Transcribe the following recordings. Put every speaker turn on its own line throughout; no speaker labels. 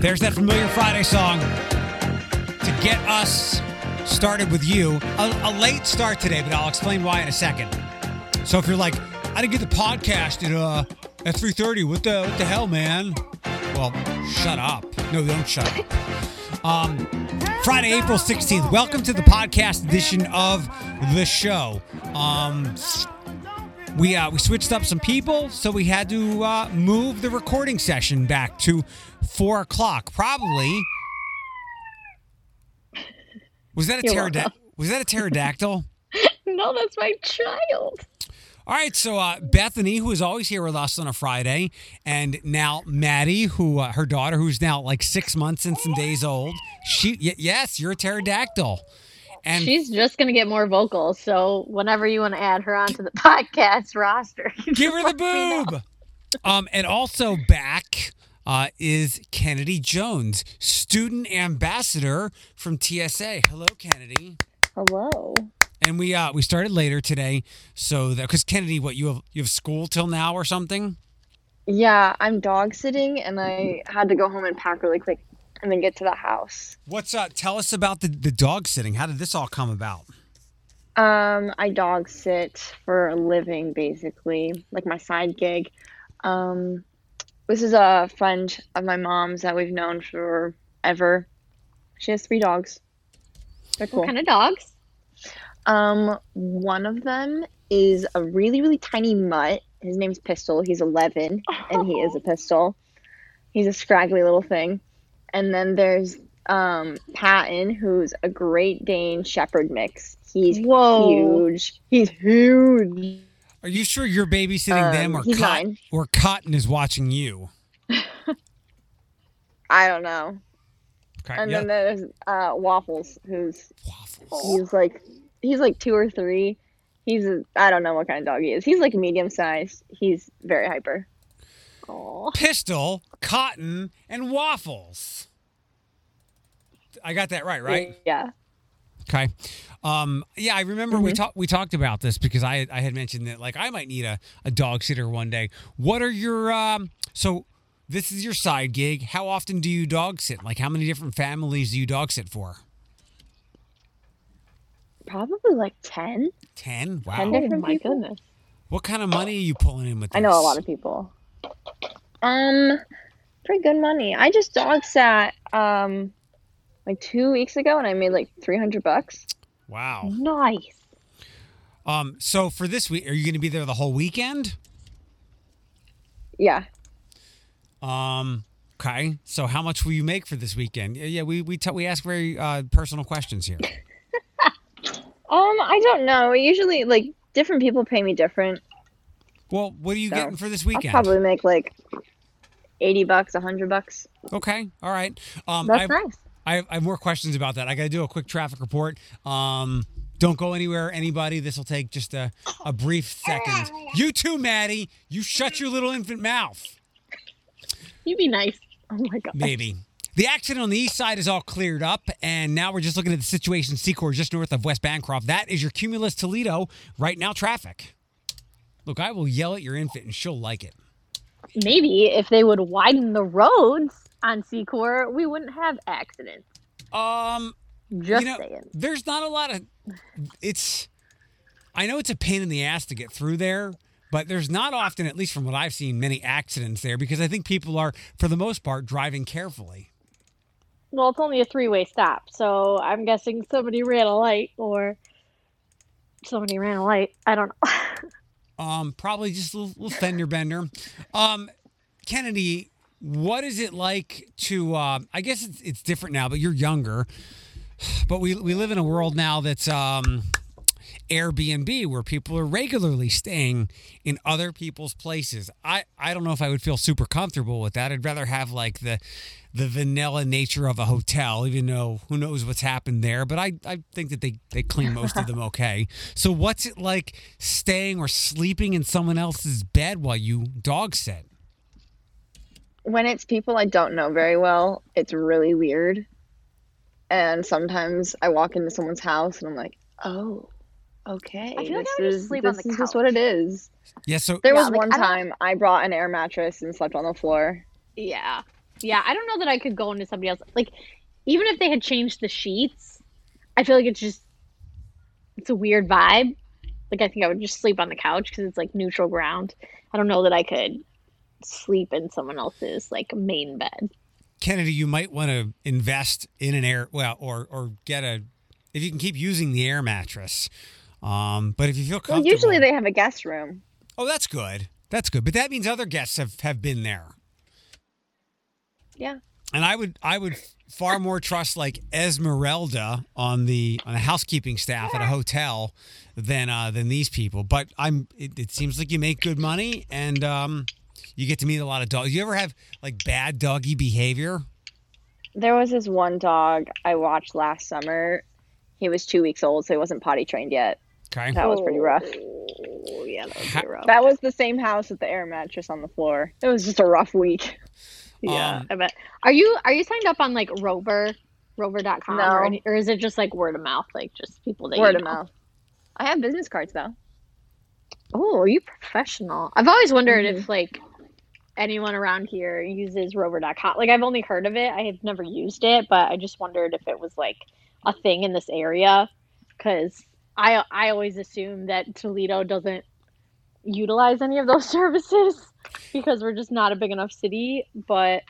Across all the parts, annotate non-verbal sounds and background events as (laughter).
There's that familiar Friday song to get us started with you. A, a late start today, but I'll explain why in a second. So if you're like, I didn't get the podcast at uh at 3:30, what the what the hell, man? Well, shut up. No, don't shut up. Um, Friday, April 16th. Welcome to the podcast edition of the show. Um, we uh, we switched up some people, so we had to uh, move the recording session back to four o'clock. Probably was that a
You're
pterod-
welcome.
Was that a pterodactyl? (laughs)
No, that's my child.
All right, so uh, Bethany, who is always here with us on a Friday, and now Maddie, who uh, her daughter, who's now like six months and some days old. She, y- yes, you're a pterodactyl, and
She's just gonna get more vocals. So whenever you want to add her onto the (laughs) podcast roster,
give her the
let me know.
boob. Um, and also back uh, is Kennedy Jones, student ambassador from TSA. Hello, Kennedy.
Hello.
And we uh, we started later today, so that because Kennedy, what you have you have school till now or something?
Yeah, I'm dog sitting, and I had to go home and pack really quick, and then get to the house.
What's uh? Tell us about the the dog sitting. How did this all come about?
Um, I dog sit for a living, basically, like my side gig. Um, this is a friend of my mom's that we've known forever. She has three dogs. They're cool.
What kind of dogs?
Um, one of them is a really, really tiny mutt. His name's Pistol. He's 11, and he is a (laughs) pistol. He's a scraggly little thing. And then there's um Patton, who's a Great Dane Shepherd mix. He's
Whoa.
huge. He's huge.
Are you sure you're babysitting them,
Um,
or
he's
Cotton,
nine.
or Cotton is watching you? (laughs)
I don't know.
Okay.
And
yeah.
then there's uh Waffles, who's
Waffles.
he's like he's like two or three. He's a, I don't know what kind of dog he is. He's like medium sized. He's very hyper.
Oh,
Pistol, Cotton, and Waffles. I got that right, right?
Yeah.
Okay. Um, yeah, I remember
Mm-hmm.
we talked we talked about this because I I had mentioned that like I might need a, a dog sitter one day. What are your um so this is your side gig. How often do you dog sit? Like how many different families do you dog sit for?
Probably like 10.
Ten? Wow.
10
oh
different
my
people?
goodness.
What kind of money are you pulling in with this?
I know a lot of people. Um, pretty good money. I just dog sat um like two weeks ago, and I made like three hundred bucks.
Wow.
Nice.
Um so for this week are you going to be there the whole weekend?
Yeah,
Um okay. So how much will you make for this weekend? Yeah, we we t- we ask very uh, personal questions here. (laughs)
Um, I don't know. Usually, like different people pay me different.
Well, what are you
So,
getting for this
I'll
weekend?
probably make like eighty bucks, hundred bucks.
Okay. All right. Um
That's
I've-
nice.
I have, I have more questions about that. I got to do a quick traffic report. Um, don't go anywhere, anybody. This will take just a, a brief second. You too, Maddie. You shut your little infant mouth.
You be nice.
Oh my god.
Maybe. The accident on the east side is all cleared up, and now we're just looking at the situation Secor just north of West Bancroft. That is your Cumulus Toledo right now traffic. Look, I will yell at your infant, and she'll like it.
Maybe if they would widen the roads on Secor, we wouldn't have accidents.
Um,
Just
you know,
saying.
there's not a lot of. It's. I know it's a pain in the ass to get through there, but there's not often, at least from what I've seen, many accidents there because I think people are, for the most part, driving carefully.
Well, it's only a three-way stop, so I'm guessing somebody ran a light or somebody ran a light. I don't know. (laughs)
Um, probably just a little, little fender bender. Um, Kennedy, what is it like to? Uh, I guess it's, it's different now, but you're younger. But we we live in a world now that's um, Airbnb, where people are regularly staying in other people's places. I I don't know if I would feel super comfortable with that. I'd rather have like the the vanilla nature of a hotel, even though who knows what's happened there. But I, I think that they, they clean most of them (laughs) okay. So what's it like staying or sleeping in someone else's bed while you dog sit?
when it's people I don't know very well, it's really weird. And sometimes I walk into someone's house and I'm like, oh, okay.
I feel like
this
I would just
is,
sleep on
this is just what it is.
Yeah, so
There
Yeah,
was
like,
one
I
time I brought an air mattress and slept on the floor.
Yeah. Yeah, I don't know that I could go into somebody else. Like, even if they had changed the sheets, I feel like it's just it's a weird vibe. Like, I think I would just sleep on the couch because it's like neutral ground. I don't know that I could sleep in someone else's like main bed.
Kennedy, you might want to invest in an air well, or or get a if you can keep using the air mattress. Um, but if you feel
Well, usually they have a guest room.
oh, that's good. That's good. But that means other guests have have been there.
Yeah.
And I would I would far more trust like Esmeralda on the on the housekeeping staff at a hotel than uh than these people. But I'm it, it seems like you make good money and um you get to meet a lot of dogs. You ever have like bad doggy behavior?
There was this one dog I watched last summer. He was two weeks old, so he wasn't potty trained yet.
Okay.
That was pretty rough.
Oh, yeah, that was pretty rough.
That was the same house with the air mattress on the floor. It was just a rough week. (laughs)
yeah,
Um,
I bet. Are you are you signed up on like Rover, Rover.com,
No.
or, any, or is it just like word of mouth, like just people that
Word
you
of mouth. I have business cards though.
Oh, are you professional? I've always wondered
Mhm.
if like anyone around here uses rover.com. Like I've only heard of it. I have never used it, but I just wondered if it was like a thing in this area cuz I I always assume that Toledo doesn't utilize any of those (laughs) services because we're just not a big enough city, but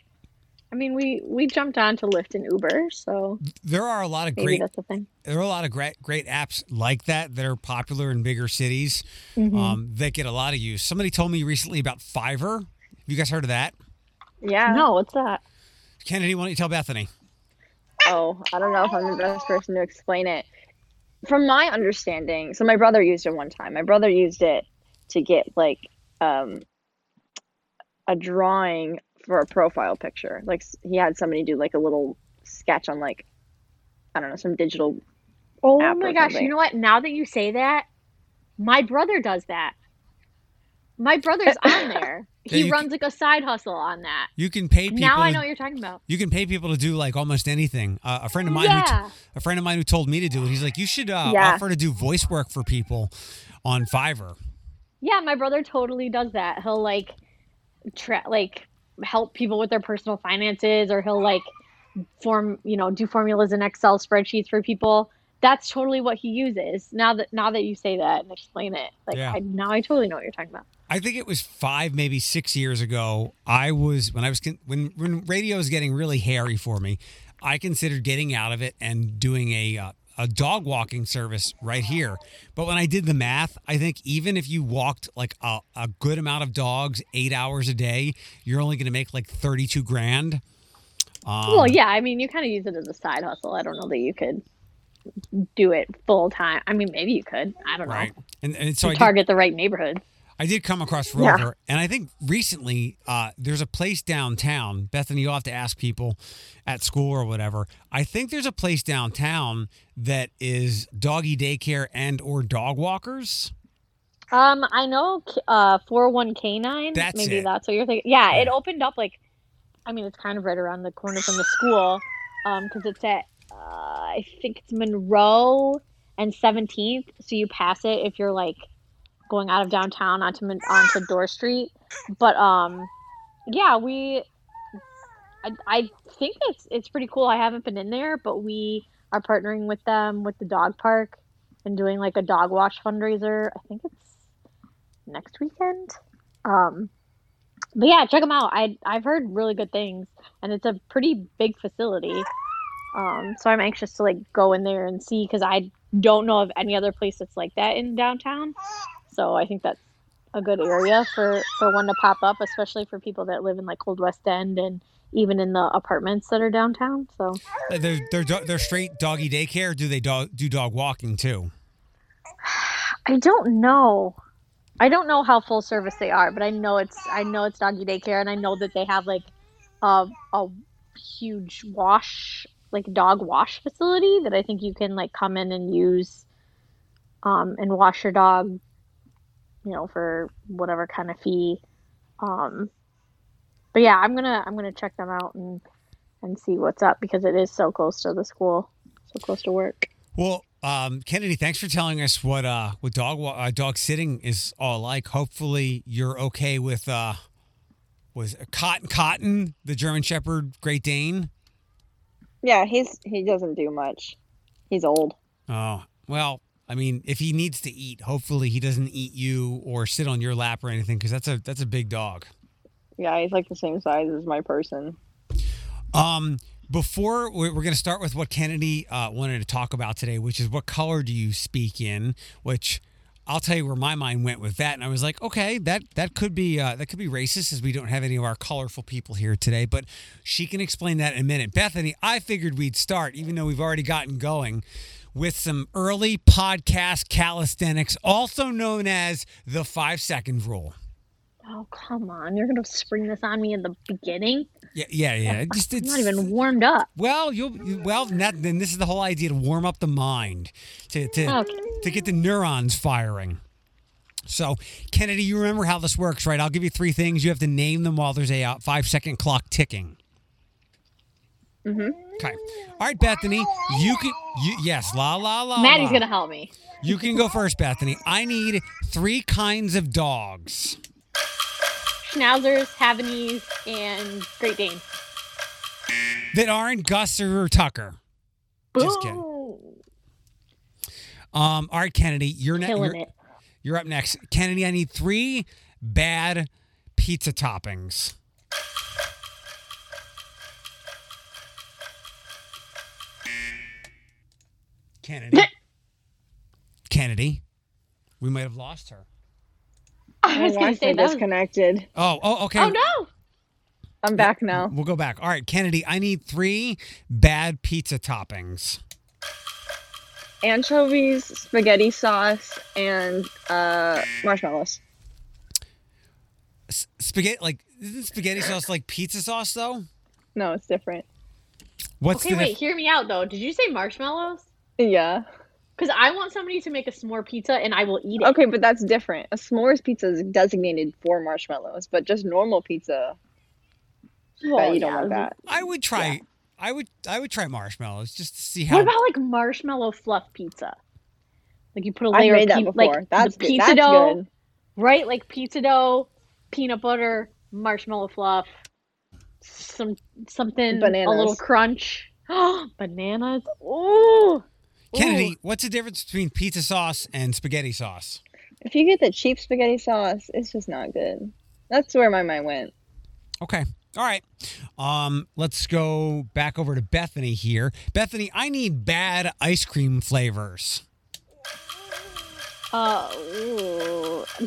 I mean, we we jumped on to Lyft and Uber, so
There are a lot of great
that's a thing.
there are a lot of great great apps like that that are popular in bigger cities
Mhm.
um, that get a lot of use. Somebody told me recently about Fiverr. Have you guys heard of that?
Yeah.
no, what's that?
Kennedy, why don't you tell Bethany?
Oh, I don't know if I'm the best person to explain it. From my understanding, so my brother used it one time. My brother used it to get like um, a drawing for a profile picture. Like he had somebody do like a little sketch on like I don't know some digital.
Oh my gosh,
something.
you know what? Now that you say that, my brother does that. My brother's on (laughs) there.
Yeah,
He
you
runs like a side hustle on that.
You can pay people.
Now I know what you're talking about.
You can pay people to do like almost anything. Uh, a friend of mine, who t-
Yeah.
a friend of mine who told me to do it. He's like, you should uh,
Yeah.
offer to do voice work for people on Fiverr.
Yeah, my brother totally does that. He'll like tra- like help people with their personal finances or he'll like form, you know, do formulas in Excel spreadsheets for people. That's totally what he uses. Now that now that you say that and explain it, like
Yeah.
I now I totally know what you're talking about.
I think it was five, maybe six years ago. I was when I was when when radio was getting really hairy for me. I considered getting out of it and doing a uh, a dog walking service right here. But when I did the math, I think even if you walked like a, a good amount of dogs eight hours a day, you're only going to make like thirty two grand. Um,
well, yeah, I mean, you kind of use it as a side hustle. I don't know that you could do it full time. I mean, maybe you could. I don't
right.
know.
And, and so I did,
Target the right neighborhood.
I did come across
Yeah.
Rover, and I think recently uh, there's a place downtown. Bethany, you'll have to ask people at school or whatever. I think there's a place downtown that is doggy daycare and or dog walkers.
Um, I know uh 401k9.
That's
maybe
it.
that's what you're thinking. Yeah, it opened up like I mean, it's kind of right around the corner from the school. Um, because it's at uh, I think it's Monroe and 17th. So you pass it if you're like going out of downtown onto onto Dorr Street. But um, yeah, we. I, I think it's it's pretty cool. I haven't been in there, but we are partnering with them with the dog park and doing like a dog wash fundraiser. I think it's next weekend. Um, but yeah, check them out. I I've heard really good things, and it's a pretty big facility. Um, so I'm anxious to like go in there and see because I don't know of any other place that's like that in downtown. So I think that's a good area for for one to pop up, especially for people that live in like Old West End and even in the apartments that are downtown. So
Uh, They're they're, they're straight doggy daycare. Do they dog, do dog walking too?
I don't know. I don't know how full service they are, but I know it's I know it's doggy daycare, and I know that they have like a a huge wash like dog wash facility that I think you can like come in and use, um, and wash your dog, you know, for whatever kind of fee. Um, but yeah, I'm gonna I'm gonna check them out and and see what's up because it is so close to the school, so close to work.
Well, um, Kennedy, thanks for telling us what uh, what dog wa- uh, dog sitting is all like. Hopefully, you're okay with uh, was Cotton Cotton, the German Shepherd Great Dane.
Yeah, he's he doesn't do much. He's old.
Oh, well, I mean, if he needs to eat, hopefully he doesn't eat you or sit on your lap or anything because that's a that's a big dog.
Yeah, he's like the same size as my person.
Um, before we're, going to start with what Kennedy uh, wanted to talk about today, which is what color do you speak in? Which I'll tell you where my mind went with that, and I was like, okay, that that could be uh, that could be racist, as we don't have any of our colorful people here today. But she can explain that in a minute. Bethany, I figured we'd start, even though we've already gotten going, with some early podcast calisthenics, also known as the five second rule.
Oh come on! You're gonna spring this on me in the beginning.
Yeah, yeah, yeah. Just
I'm
it's
not even warmed up.
Well, you'll you- well. That, then this is the whole idea to warm up the mind, to to
Okay.
to get the neurons firing. So, Kennedy, you remember how this works, right? I'll give you three things. You have to name them while there's a uh, five second clock ticking.
Mhm.
Okay. All right, Bethany. You can. You yes. La la la.
Maddie's
la.
gonna help me.
You can go first, Bethany. I need three kinds of dogs.
Schnauzers, Havanese, and Great Dane.
that aren't Gus or Tucker. Just kidding. Um. All right, Kennedy. You're next.
Killing
You're,
it.
you're up next. Kennedy, I need three bad pizza toppings. Kennedy. (laughs) Kennedy. We might have lost her.
I was gonna say that. Was,
disconnected.
Oh, oh, okay.
oh no!
I'm back now.
We'll go back. All right, Kennedy, I need three bad pizza toppings.
Anchovies, spaghetti sauce, and uh, marshmallows.
S- spaghetti, like, isn't spaghetti sauce like pizza sauce, though?
No, it's different.
What's
Okay,
the
wait.
dif-
Hear me out though. Did you say marshmallows?
Yeah.
Because I want somebody to make a s'more pizza and I will eat it.
Okay, but that's different. A s'mores pizza is designated for marshmallows, but just normal pizza,
Well,
bet you don't
yeah,
want that.
I would try.
Yeah.
I would. I would try marshmallows just to see how.
What about like marshmallow fluff pizza? Like you put a
I've
layer of
that
pe-
before.
like
that's
the
good.
pizza
That's
dough,
good.
right? Like pizza dough, peanut butter, marshmallow fluff, some something a little
Bananas.
crunch. (gasps) Bananas. Ooh.
Kennedy, what's the difference between pizza sauce and spaghetti sauce?
If you get the cheap spaghetti sauce, it's just not good. That's where my mind went.
Okay. All right. Um, let's go back over to Bethany here. Bethany, I need bad ice cream flavors.
Uh,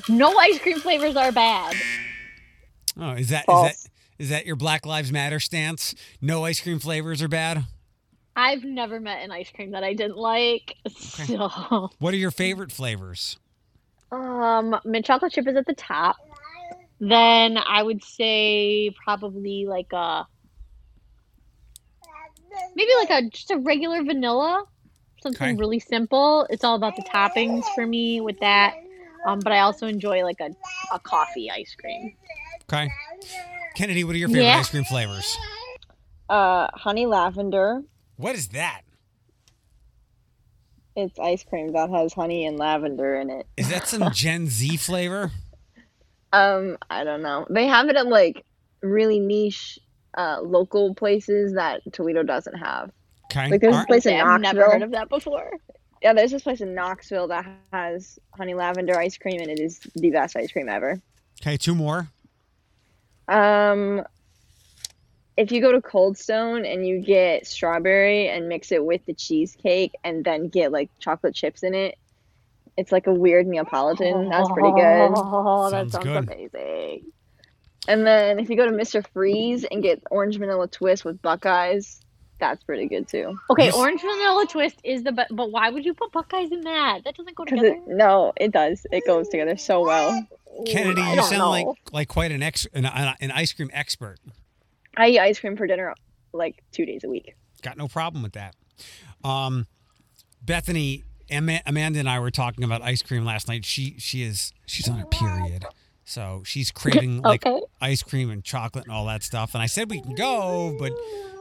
no ice cream flavors are bad.
Oh, is that, is that is that your Black Lives Matter stance? No ice cream flavors are bad.
I've never met an ice cream that I didn't like. So,
What are your favorite flavors?
um, mint chocolate chip is at the top. Then I would say probably like a maybe like a just a regular vanilla, something
Okay.
really simple. It's all about the toppings for me with that. Um, but I also enjoy like a, a coffee ice cream.
Okay. Kennedy, what are your favorite
Yeah.
ice cream flavors?
Uh, honey lavender.
What is that?
It's ice cream that has honey and lavender in it.
Is that some (laughs) Gen Z flavor?
Um, I don't know. They have it at like really niche, uh, local places that Toledo doesn't have.
Okay.
Like there's
All
a
right.
place in
I've never heard of that before.
Yeah, there's this place in Knoxville that has honey lavender ice cream, and it is the best ice cream ever.
Okay, two more.
Um, if you go to Cold Stone and you get strawberry and mix it with the cheesecake, and then get like chocolate chips in it, it's like a weird Neapolitan. That's pretty good.
Oh, (laughs) that
Sounds
sounds
good.
amazing.
And then if you go to Mr. Freeze and get orange vanilla twist with Buckeyes, that's pretty good too.
Okay,
Yes.
orange vanilla twist is the best, but why would you put Buckeyes in that? That doesn't go together.
it no, it does. It goes together so well.
Kennedy, you sound
know.
like like quite an ex an, an ice cream expert.
I eat ice cream for dinner like two days a week.
Got no problem with that. Um, Bethany, Ama- Amanda, and I were talking about ice cream last night. She she is she's on her period, so she's (laughs) craving like
Okay.
ice cream and chocolate and all that stuff. And I said we can go, but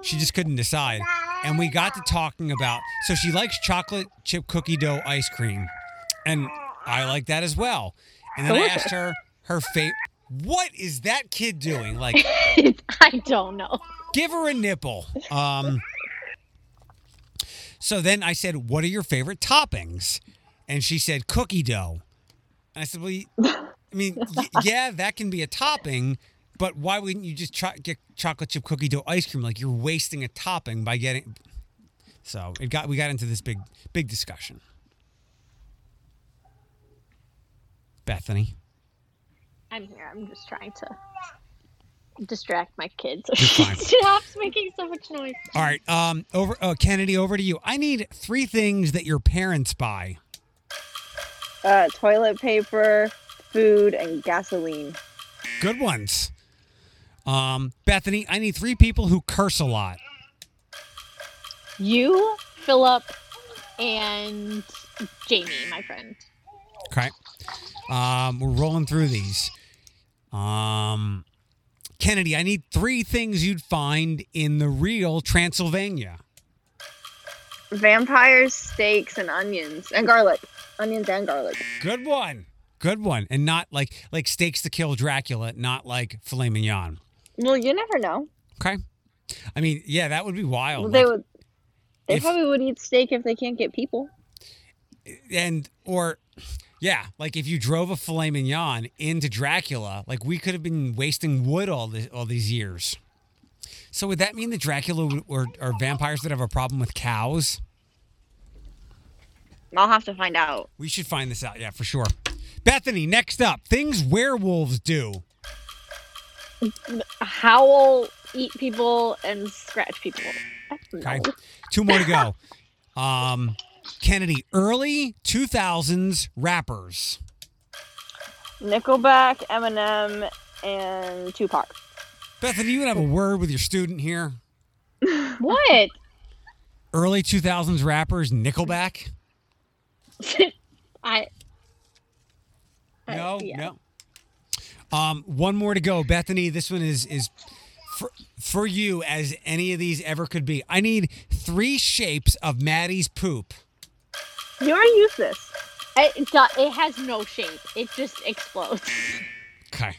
she just couldn't decide. And we got to talking about so she likes chocolate chip cookie dough ice cream, and I like that as well. And then I asked her her favorite. What is that kid doing? Like, (laughs)
I don't know.
give her a nipple. Um, so then I said, "What are your favorite toppings?" And she said, "Cookie dough." And I said, "Well, you- I mean, y- yeah, that can be a topping, but why wouldn't you just cho- get chocolate chip cookie dough ice cream? Like you're wasting a topping by getting." So it got we got into this big big discussion. Bethany,
I'm here. I'm just trying to distract my kids.
You're. (laughs)
Stops making so much noise.
all right, um, over uh, Kennedy, over to you. I need three things that your parents buy.
Uh, toilet paper, food, and gasoline.
Good ones. Um, Bethany, I need three people who curse a lot.
You, Philip, and Jamie, my friend.
Okay. Um, we're rolling through these. Um, Kennedy, I need three things you'd find in the real Transylvania.
Vampires, steaks, and onions, and garlic. Onions and garlic.
Good one. Good one. And not like like steaks to kill Dracula, not like filet mignon.
Well, you never know.
Okay. I mean, yeah, that would be wild.
they
Like,
would. They
if-
probably would eat steak if they can't get people.
and or yeah, like if you drove a filet mignon into Dracula, like we could have been wasting wood all this, all these years. So would that mean that Dracula would, or, or vampires that have a problem with cows?
I'll have to find out.
We should find this out. Yeah, for sure. Bethany, next up, things werewolves do.
Howl, eat people, and scratch people.
Okay, two more to go. (laughs) Um, Kennedy, early two thousands rappers.
Nickelback, Eminem, and Tupac.
Bethany, you would have a word with your student here. (laughs)
What?
Early two thousands rappers, Nickelback. (laughs)
I. I-
No,
yeah.
no. Um, one more to go, Bethany. This one is is for for you as any of these ever could be. I need three shapes of Maddie's poop.
You already used.
It, it has no shape. It just explodes.
Okay.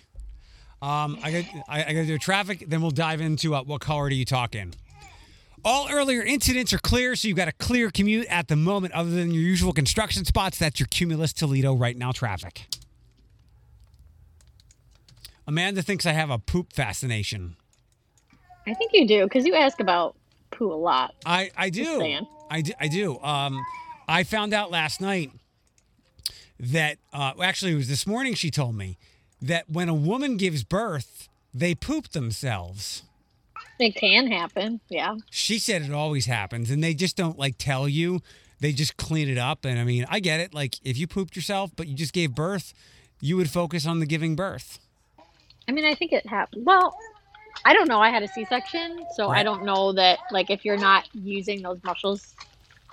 Um, I got I, I got to do traffic. Then we'll dive into uh, what color do you talk in. All earlier incidents are clear, so you've got a clear commute at the moment, other than your usual construction spots. That's your Cumulus Toledo right now traffic. Amanda thinks I have a poop fascination.
I think you do because you ask about poo a lot.
I I do. I do. I do. Um, I found out last night that uh, actually it was this morning. She told me that when a woman gives birth, they poop themselves.
It can happen. Yeah.
She said it always happens, and they just don't like tell you. They just clean it up. And I mean, I get it. Like if you pooped yourself, but you just gave birth, you would focus on the giving birth.
I mean, I think it happened. Well, I don't know. I had a C-section, so I don't know that. Like, if you're not using those muscles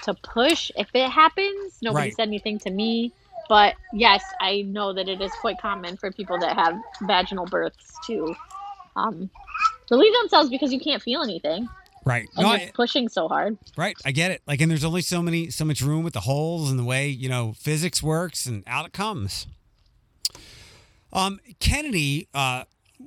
to push, if it happens, nobody
Right.
said anything to me. But yes, I know that it is quite common for people that have vaginal births to um, relieve themselves because you can't feel anything
Right.
and
No, I,
pushing so hard.
right. I get it. Like, and there's only so many, so much room with the holes and the way you know physics works, and out it comes. Um, Kennedy, uh,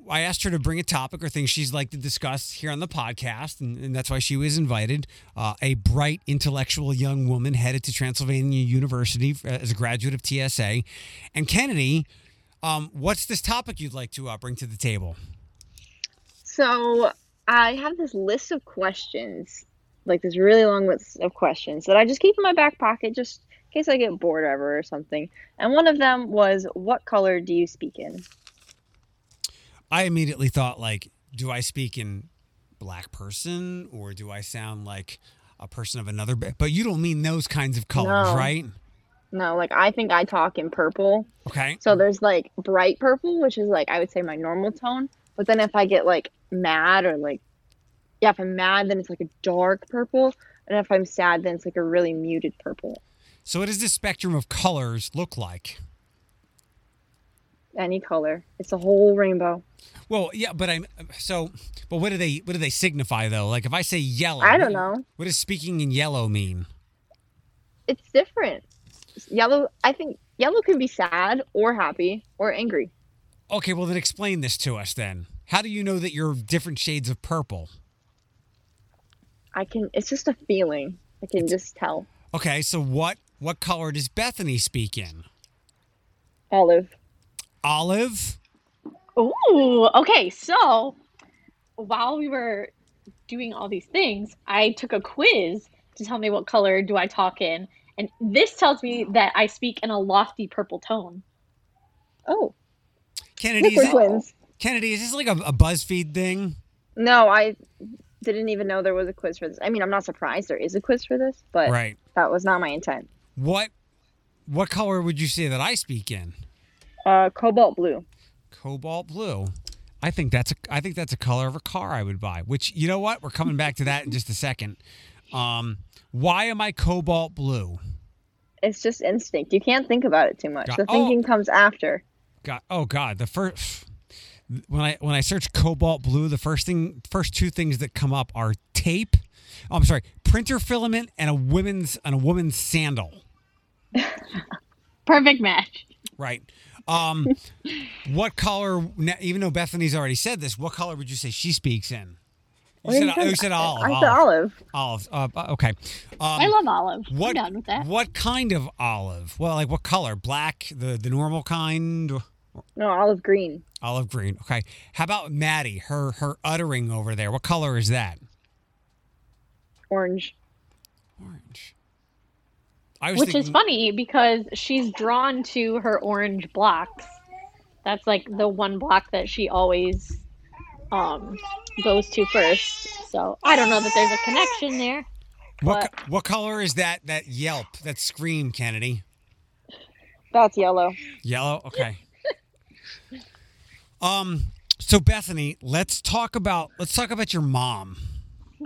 I asked her to bring a topic or things she's like to discuss here on the podcast, and, and that's why she was invited. Uh, a bright, intellectual young woman headed to Transylvania University as a graduate of TSA. And Kennedy, um, what's this topic you'd like to uh, bring to the table?
So I have this list of questions, like this really long list of questions that I just keep in my back pocket just in case I get bored ever or something. And one of them was, "What color do you speak in?"
I immediately thought, like, do I speak in black person or do I sound like a person of another? ba- But you don't mean those kinds of colors,
No.
right?
No, like I think I talk in purple.
Okay.
So there's like bright purple, which is like I would say my normal tone. But then if I get like mad or like, yeah, if I'm mad, then it's like a dark purple. And if I'm sad, then it's like a really muted purple.
So, what does this spectrum of colors look like?
Any color. It's a whole rainbow.
Well, yeah, but I'm so. But what do they? What do they signify though? Like, if I say yellow,
I don't know.
What does speaking in yellow mean?
It's different. Yellow, I think yellow can be sad or happy or angry.
okay, well then explain this to us then. How do you know that you're different shades of purple?
I can. It's just a feeling. I can just tell.
Okay, so what what color does Bethany speak in?
Olive.
Olive.
Ooh, okay. So while we were doing all these things, I took a quiz to tell me what color do I talk in, and this tells me (gasps) that I speak in a lofty purple tone.
Oh,
Kennedy,
look,
is
we're
it. Kennedy, is this like a, a BuzzFeed thing?
No, I didn't even know there was a quiz for this. I mean, I'm not surprised there is a quiz for this, but
Right.
that was not my intent.
What what color would you say that I speak in?
Uh, cobalt blue.
Cobalt blue. I think that's a I think that's a color of a car I would buy. Which you know what? We're coming back to that in just a second. Um, why am I cobalt blue?
It's just instinct. You can't think about it too much.
Got-
The
oh.
thinking comes after.
God, oh God, the first when I when I search cobalt blue, the first thing first two things that come up are tape. Oh, I'm sorry, printer filament and a women's and a woman's sandal. (laughs)
Perfect match.
Right. Um, what color? Even though Bethany's already said this, what color would you say she speaks in? You
What
said,
did
oh, you said olive.
I
olive.
said olive.
Olive. Uh, uh, okay. Um,
I love olive.
what,
I'm down with that.
What kind of olive? Well, like what color? Black, the the normal kind,
No, olive green.
olive green. Okay. How about Maddie? Her her uttering over there. What color is that?
Orange.
Orange. I was
Which is funny because she's drawn to her orange blocks. That's like the one block that she always um, goes to first. So I don't know that there's a connection there.
What co- what color is that that yelp that scream, Kennedy?
That's yellow.
Yellow. Okay. (laughs) um. So Bethany, let's talk about let's talk about your mom.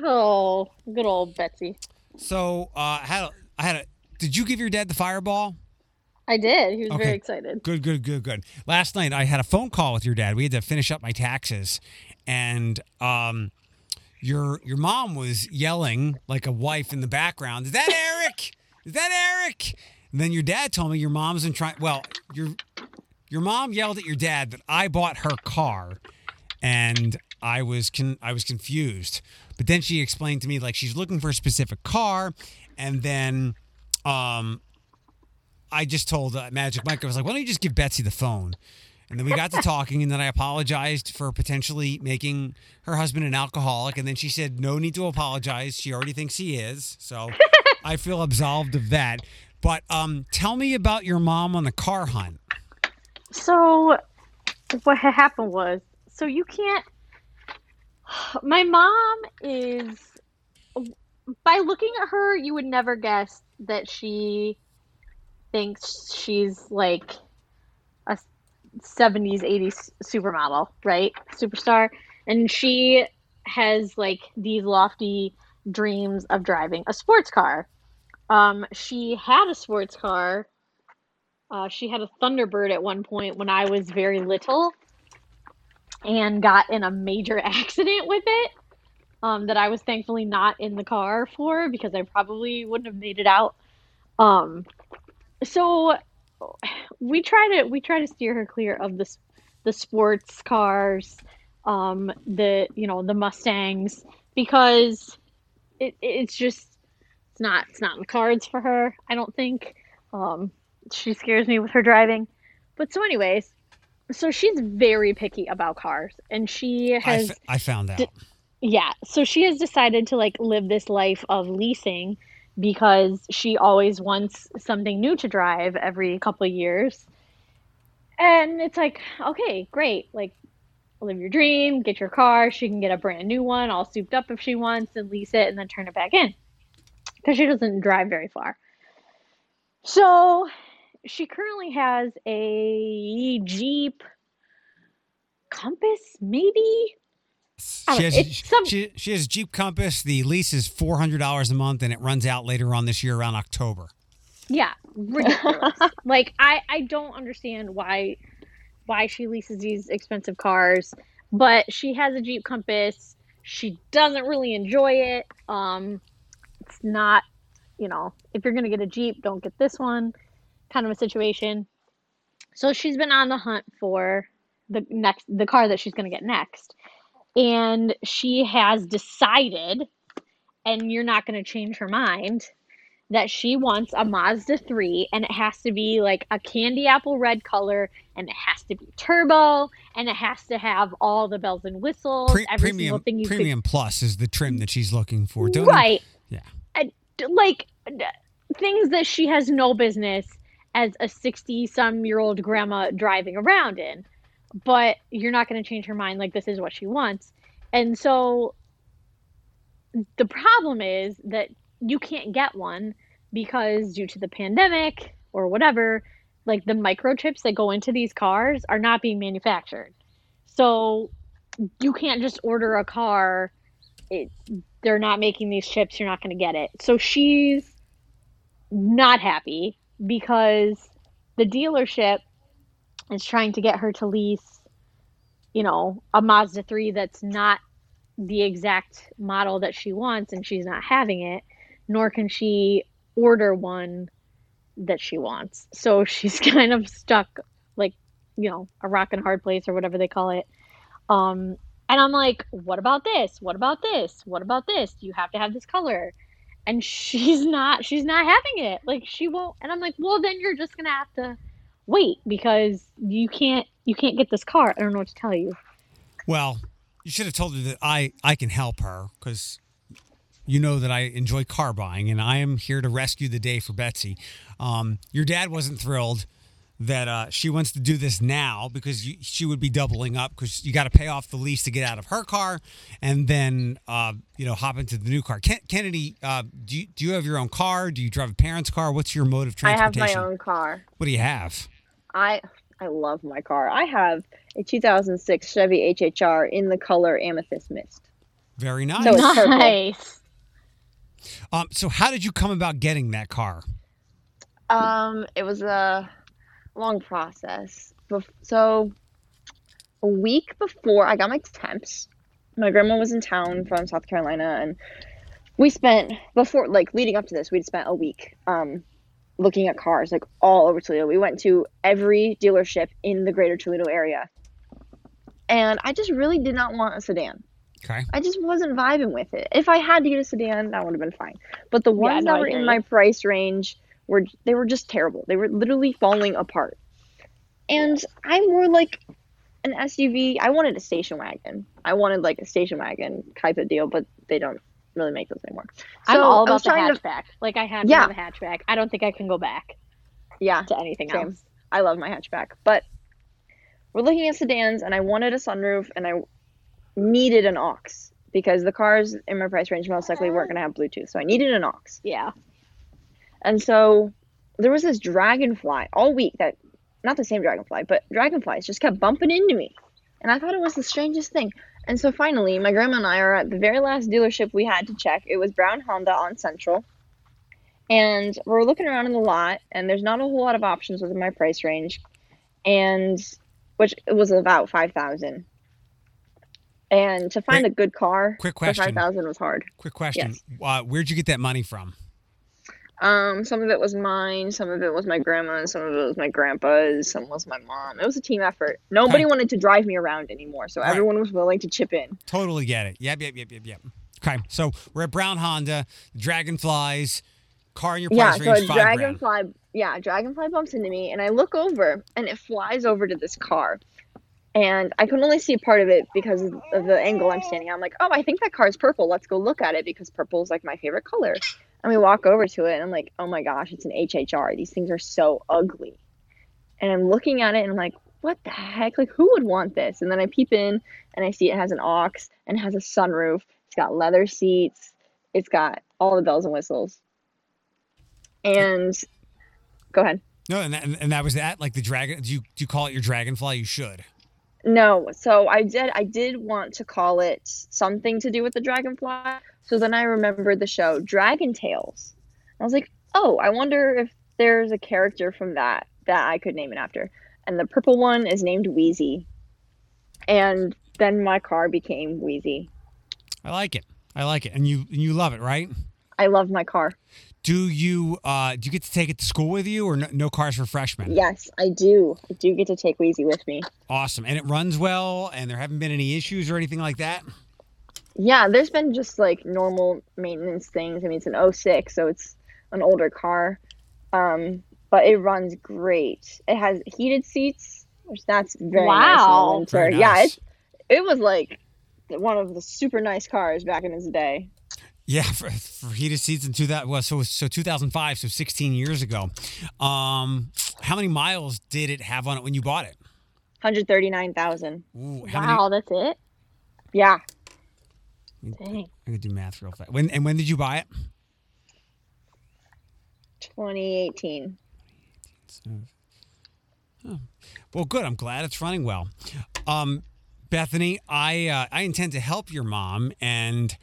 Oh, good old Betsy.
So uh, I had a, I had a. Did you give your dad the fireball?
I did. He was
Okay.
very excited.
Good, good, good, good. Last night I had a phone call with your dad. We had to finish up my taxes, and um, your your mom was yelling like a wife in the background. Is that Eric? Is that Eric? And then your dad told me your mom's in trying. Well, your your mom yelled at your dad that I bought her car, and I was con- I was confused. But then she explained to me like she's looking for a specific car, and then um, I just told uh, Magic Mike, I was like, why don't you just give Betsy the phone? And then we got to talking, and then I apologized for potentially making her husband an alcoholic. And then she said, no need to apologize. She already thinks he is. So I feel absolved of that. But um, tell me about your mom on the car hunt.
So, what happened was, so you can't. (sighs) My mom is. By looking at her, you would never guess that she thinks she's like a 70s, 80s supermodel, right? Superstar. And she has like these lofty dreams of driving a sports car. Um, she had a sports car uh, she had a Thunderbird at one point when I was very little and got in a major (laughs) accident with it um, that I was thankfully not in the car for because I probably wouldn't have made it out. Um, so we try to we try to steer her clear of the the sports cars, um, the you know the Mustangs because it, it's just it's not it's not in the cards for her. I don't think. Um, she scares me with her driving. But so, anyways, so she's very picky about cars, and she
I,
has,
f- I found out.
Yeah, so she has decided to like live this life of leasing because she always wants something new to drive every couple of years. And it's like, okay, great. Like, live your dream, get your car. She can get a brand new one, all souped up if she wants, and lease it and then turn it back in because she doesn't drive very far. So she currently has a Jeep Compass, maybe?
She has,
some-
she, she has Jeep Compass. The lease is $400 a month, and it runs out later on this year around October.
Yeah, ridiculous. (laughs) like I I don't understand why why she leases these expensive cars, but she has a Jeep Compass. She doesn't really enjoy it. Um it's not, you know, if you're going to get a Jeep, don't get this one kind of a situation. So she's been on the hunt for the next the car that she's going to get next. And she has decided and you're not going to change her mind that she wants a Mazda 3 and it has to be like a candy apple red color and it has to be turbo and it has to have all the bells and whistles,
Pre-
every
premium
single thing you
premium plus is the trim that she's looking for. Don't you-
Right.
Yeah.
And, like things that she has no business as a 60 some year old grandma driving around in. But you're not going to change her mind like this is what she wants. And so the problem is that you can't get one because due to the pandemic or whatever, like the microchips that go into these cars are not being manufactured. So you can't just order a car. It, they're not making these chips. You're not going to get it. So she's not happy because the dealership is trying to get her to lease, you know, a Mazda 3 that's not the exact model that she wants and she's not having it, nor can she order one that she wants. So (laughs) she's kind of stuck like, you know, a rock and hard place or whatever they call it. Um and I'm like, what about this? What about this? What about this? You have to have this color. And (laughs) she's not she's not having it. Like she won't and I'm like, well then you're just gonna have to wait because you can't you can't get this car. I don't know what to tell you.
Well, you should have told her that I I can help her because you know that I enjoy car buying and I am here to rescue the day for Betsy. Um, your dad wasn't thrilled that uh, she wants to do this now because you, she would be doubling up because you got to pay off the lease to get out of her car and then uh, you know hop into the new car. Ken- Kennedy, uh, do you, do you have your own car? Do you drive a parent's car? What's your mode of transportation?
I have my own car.
What do you have?
I I love my car. I have a 2006 Chevy HHR in the color amethyst mist.
Very nice.
So it's purple.
Nice.
um, so how did you come about getting that car?
Um, it was a long process. So, a week before I got my temps, my grandma was in town from South Carolina, and we spent before, like leading up to this, we'd spent a week um, looking at cars, like all over Toledo. We went to every dealership in the greater Toledo area, and I just really did not want a sedan.
Okay.
I just wasn't vibing with it. If I had to get a sedan, that would have been fine. But the ones
no,
that were in my price range were they were just terrible. They were literally falling apart. And I'm more like an SUV. I wanted a station wagon. I wanted like a station wagon type of deal, but they don't really make those anymore.
I'm all about the
trying to-
hatchback. Like I had
Yeah.
to have a hatchback. I don't think I can go back
Yeah,
to anything
Same.
else.
I love my hatchback. But we're looking at sedans, and I wanted a sunroof, and I needed an aux because the cars in my price range most likely weren't going to have Bluetooth. So I needed an aux.
Yeah.
And so there was this dragonfly all week that, not the same dragonfly, but dragonflies just kept bumping into me. And I thought it was the strangest thing. And so finally, my grandma and I are at the very last dealership we had to check. It was Brown Honda on Central. And we're looking around in the lot, and there's not a whole lot of options within my price range. And which was about 5000 And to find a good car
quick
for
question.
5000 was hard.
Quick question. Uh, where'd you get that money from?
Um, some of it was mine, some of it was my grandma's, some of it was my grandpa's, some was my mom. It was a team effort. Nobody wanted to drive me around anymore, so
Right.
everyone was willing to chip in.
Totally get it. Yep, yep, yep, yep, yep. Okay, so we're at Brown Honda, Dragonflies, car in your
Yeah,
price
so
range, five grand.
dragonfly, yeah, dragonfly bumps into me, and I look over, and it flies over to this car, and I can only see part of it because of the angle I'm standing. at. I'm like, oh, I think that car is purple. Let's go look at it because purple is like my favorite color. And we walk over to it, and I'm like, oh my gosh, it's an HHR. These things are so ugly. And I'm looking at it, and I'm like, what the heck? Like, who would want this? And then I peep in, and I see it has an aux and has a sunroof. It's got leather seats. It's got all the bells and whistles. And go ahead.
No, and that, and that was that. Like the dragon. Do you do you call it your Dragonfly? You should.
No, so I did I did want to call it something to do with the dragonfly. So then I remembered the show Dragon Tales. I was like, "Oh, I wonder if there's a character from that that I could name it after." And the purple one is named Wheezie. And then my car became Wheezy.
I like it. I like it, and you and you love it, right?
I love my car.
Do you uh, do you get to take it to school with you, or no, no cars for freshmen?
Yes, I do. I do get to take Wheezy with me.
Awesome, and it runs well, and there haven't been any issues or anything like that.
Yeah, there's been just like normal maintenance things. I mean, it's an 06, so it's an older car. Um, but it runs great. It has heated seats, which that's very nice in the
Wow.
winter.
Very
Yeah, it, it was like one of the super nice cars back in its day.
Yeah, (laughs) for, for heated seats in two that well, so so 2005, so 16 years ago. Um, how many miles did it have on it when you bought it?
139,000.
Ooh, how many?
Wow, that's it.
Yeah,
Dang.
I could do math real fast. When and when did you buy it?
2018.
Well, good. I'm glad it's running well. Um, Bethany, I uh, I intend to help your mom, and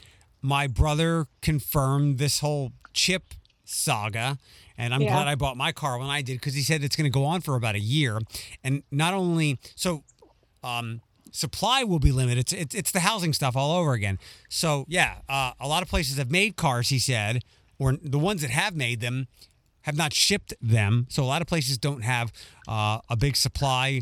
my brother confirmed this whole chip saga. And I'm
Yeah.
glad I bought my car when I did because he said it's going to go on for about a year. And not only so, um, supply will be limited. It's, it's it's the housing stuff all over again. So yeah, uh, a lot of places have made cars. He said, or the ones that have made them have not shipped them. So a lot of places don't have uh, a big supply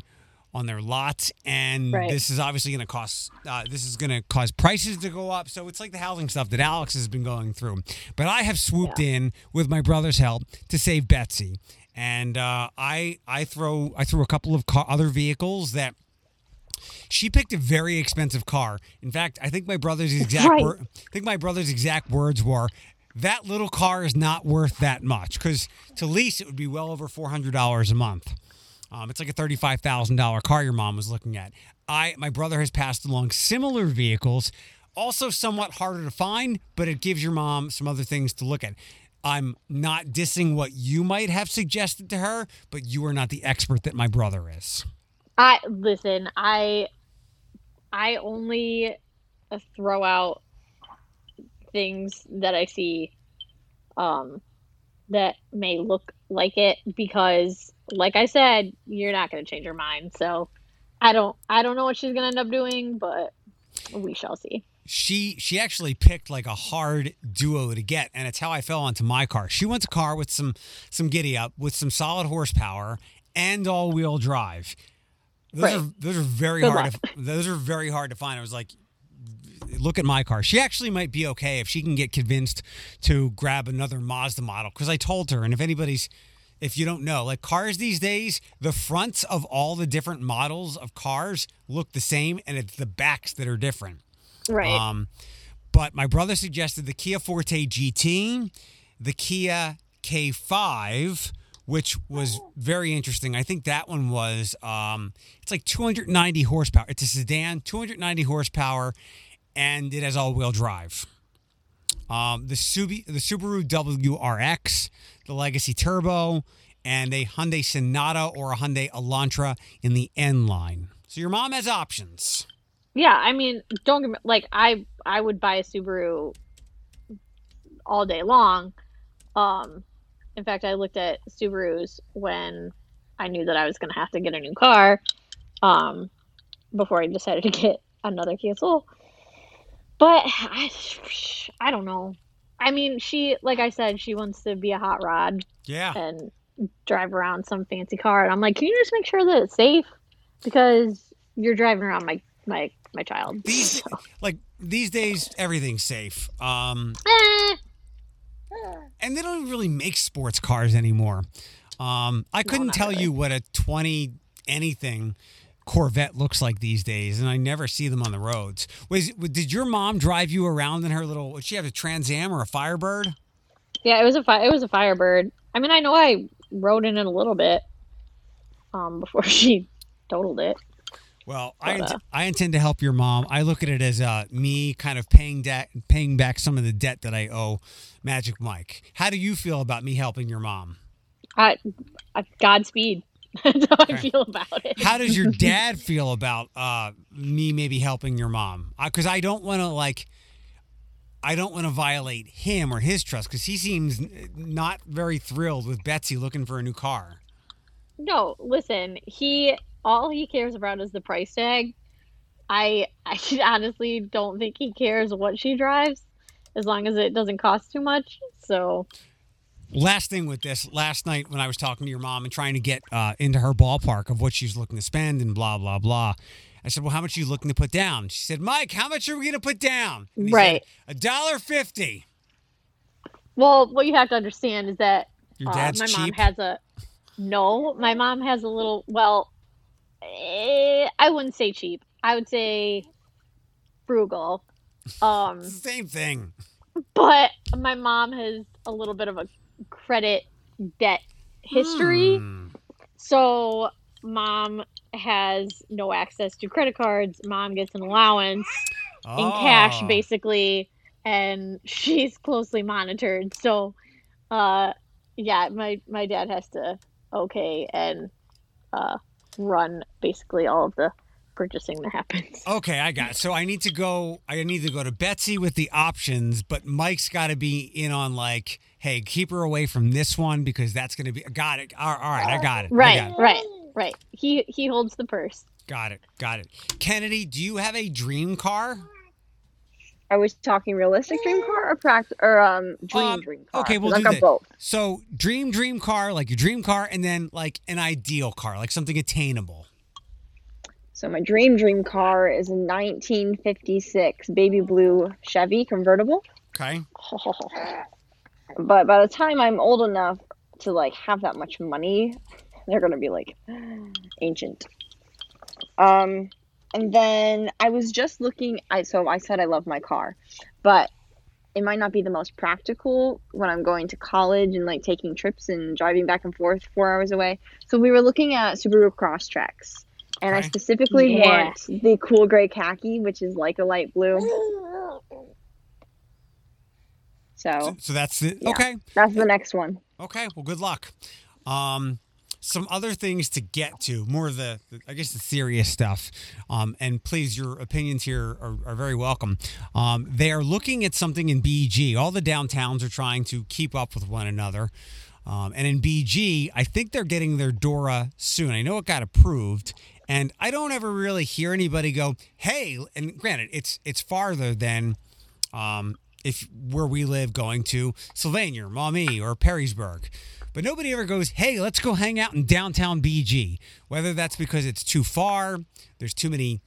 on their lots, and
Right.
this is obviously going to cost. Uh, this is going to cause prices to go up. So it's like the housing stuff that Alex has been going through. But I have swooped in with my brother's help to save Betsy, and uh, I I throw I threw a couple of car, other vehicles that. She picked a very expensive car. In fact, I think my brother's exact
Right.
wor- I think my brother's exact words were, "That little car is not worth that much." Because to lease it would be well over four hundred dollars a month. Um, it's like a thirty-five thousand dollar car your mom was looking at. I my brother has passed along similar vehicles, also somewhat harder to find, but it gives your mom some other things to look at. I'm not dissing what you might have suggested to her, but you are not the expert that my brother is.
I listen. I I only uh, throw out things that I see um that may look like it because like I said, you're not going to change her mind. So I don't I don't know what she's going to end up doing, but we shall see.
she she actually picked like a hard duo to get and it's how i fell onto my car she wants a car with some some giddy up with some solid horsepower and all-wheel drive those
Right.
are those are very
Good
hard to, those are very hard to find i was like look at my car she actually might be okay if she can get convinced to grab another mazda model because i told her and if anybody's if you don't know like cars these days the fronts of all the different models of cars look the same and it's the backs that are different
Right.
um, but my brother suggested the Kia Forte GT, the Kia K5, which was very interesting. I think that one was um, it's like 290 horsepower. It's a sedan, 290 horsepower, and it has all-wheel drive. Um, the Subi- the Subaru WRX, the Legacy Turbo, and a Hyundai Sonata or a Hyundai Elantra in the N line. So your mom has options.
Yeah, I mean, don't me like I I would buy a Subaru all day long. Um, in fact, I looked at Subarus when I knew that I was going to have to get a new car. Um, before I decided to get another Kia Soul. But I, I don't know. I mean, she like I said, she wants to be a hot rod
Yeah.
and drive around some fancy car, and I'm like, can you just make sure that it's safe because you're driving around my my my child.
these (laughs)
So,
like these days everything's safe um
eh,
and they don't really make sports cars anymore um i couldn't
not
tell
really.
you what a 20 anything corvette looks like these days and i never see them on the roads was did your mom drive you around in her little did she have a trans am or a firebird
yeah, it was a fi- it was a Firebird. I mean, I know I rode in it a little bit um before (laughs) she totaled it.
well I, int-
uh,
I intend to help your mom i look at it as uh, me kind of paying debt paying back some of the debt that i owe magic mike how do you feel about me helping your mom
I, I Godspeed. That's (laughs) how I feel about it.
How does your (laughs) dad feel about uh, me maybe helping your mom? Because I don't want to like, I don't want to violate him or his trust because he seems not very thrilled with Betsy looking for a new car.
No, listen, he all he cares about is the price tag. I I (laughs) honestly don't think he cares what she drives as long as it doesn't cost too much. So
Last thing with this, last night when I was talking to your mom and trying to get uh, into her ballpark of what she's looking to spend and blah blah blah, I said, "Well, how much are you looking to put down?" She said, "Mike, how much are we going to put down?"
Right.
a dollar fifty.
Well, what you have to understand is that
Your
uh, my mom has a no. My mom has a little. Well, eh, I wouldn't say cheap. I would say frugal. Um,
Same thing.
but my mom has a little bit of a credit debt history.
Hmm.
So mom has no access to credit cards. Mom gets an allowance in cash
Oh.
basically and (laughs) she's closely monitored so uh yeah my my dad has to okay and uh run basically all of the purchasing that happens (laughs)
Okay, I got it. So I need to go. I need to go to Betsy with the options, but Mike's got to be in on like, hey, keep her away from this one because that's going to be. Got it. All all right, I got it.
Right
got it.
right right he he holds the purse
Got it. Got it. Kennedy, do you have a dream car?
Are we talking realistic dream car or pract or um dream
Um,
dream car?
okay, we'll
'Cause
do
I've
that.
both.
So dream, dream car, like your dream car, and then like an ideal car, like something attainable.
So my dream dream car is a 1956 baby blue Chevy convertible.
Okay. (laughs)
But by the time I'm old enough to like have that much money, they're gonna be like ancient. Um, and then I was just looking. I so I said I love my car, but it might not be the most practical when I'm going to college and like taking trips and driving back and forth four hours away. So we were looking at Subaru Crosstreks, and I specifically
Yeah.
want the cool gray khaki, which is like a light blue. (laughs)
So,
So
that's it.
Yeah.
Okay.
that's the next one.
Okay. Well, good luck. Um, some other things to get to, more of the, the- I guess, the serious stuff. Um, and please, your opinions here are, are very welcome. Um, they are looking at something in BG. All the downtowns are trying to keep up with one another. Um, and in BG, I think they're getting their DORA soon. I know it got approved, and I don't ever really hear anybody go, "Hey!" And granted, it's it's farther than um, if where we live going to Sylvania or Maumee or Perrysburg. But nobody ever goes, hey, let's go hang out in downtown BG. Whether that's because it's too far, there's too many,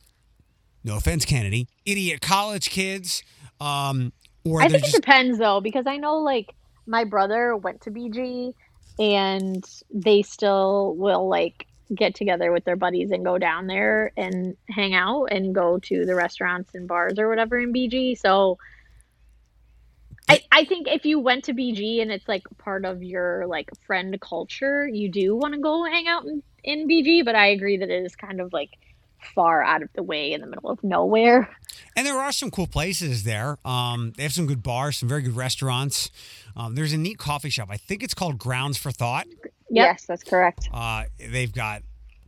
no offense, Kennedy, idiot college kids, um, or
I think it depends though, because I know like my brother went to BG and they still will like get together with their buddies and go down there and hang out and go to the restaurants and bars or whatever in BG. So I, I think if you went to BG and it's like part of your like friend culture, you do want to go hang out in, in BG, but I agree that it is kind of like far out of the way in the middle of nowhere.
And there are some cool places there. Um, they have some good bars, some very good restaurants. Um, there's a neat coffee shop. I think it's called Grounds for Thought.
Yes, that's correct.
Uh, they've got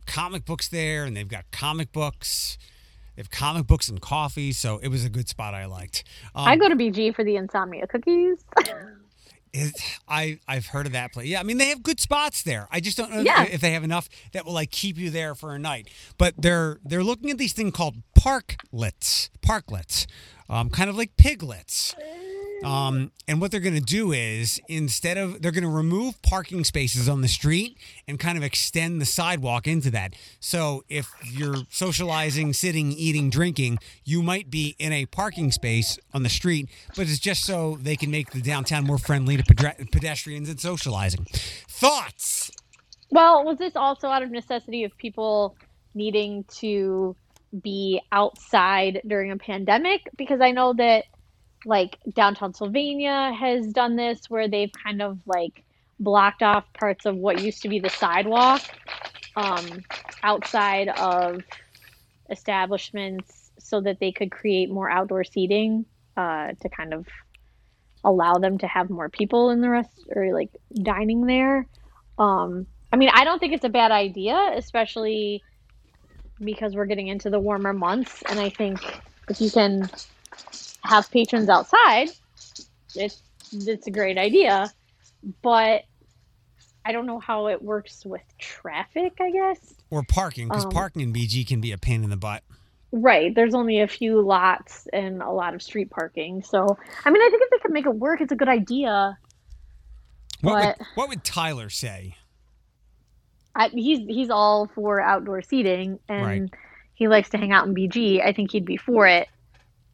comic books there, and they've got comic books. They have comic books and coffee, so it was a good spot. I liked. Um,
I go to BG for the insomnia cookies.
it, I I've heard of that place. Yeah, I mean they have good spots there. I just don't know
Yeah.
if they have enough that will like keep you there for a night. But they're they're looking at these thing called parklets, parklets, um, kind of like piglets. Um, and what they're going to do is instead of they're going to remove parking spaces on the street and kind of extend the sidewalk into that. So if you're socializing, sitting, eating, drinking, you might be in a parking space on the street, but it's just so they can make the downtown more friendly to pedra- pedestrians and socializing. Thoughts?
Well, was this also out of necessity of people needing to be outside during a pandemic? Because I know that like downtown Sylvania has done this where they've kind of like blocked off parts of what used to be the sidewalk um, outside of establishments so that they could create more outdoor seating uh, to kind of allow them to have more people in the rest or like dining there. Um, I mean, I don't think it's a bad idea, especially because we're getting into the warmer months. And I think if you can have patrons outside, it's it's a great idea. But I don't know how it works with traffic. I guess.
Or parking? Because
Um,
parking in BG can be a pain in the butt.
Right. There's only a few lots and a lot of street parking. So, I mean, I think if they could make it work, it's a good idea.
What would, what would Tyler say?
I, he's he's all for outdoor seating and
Right.
he likes to hang out in BG. I think he'd be for it.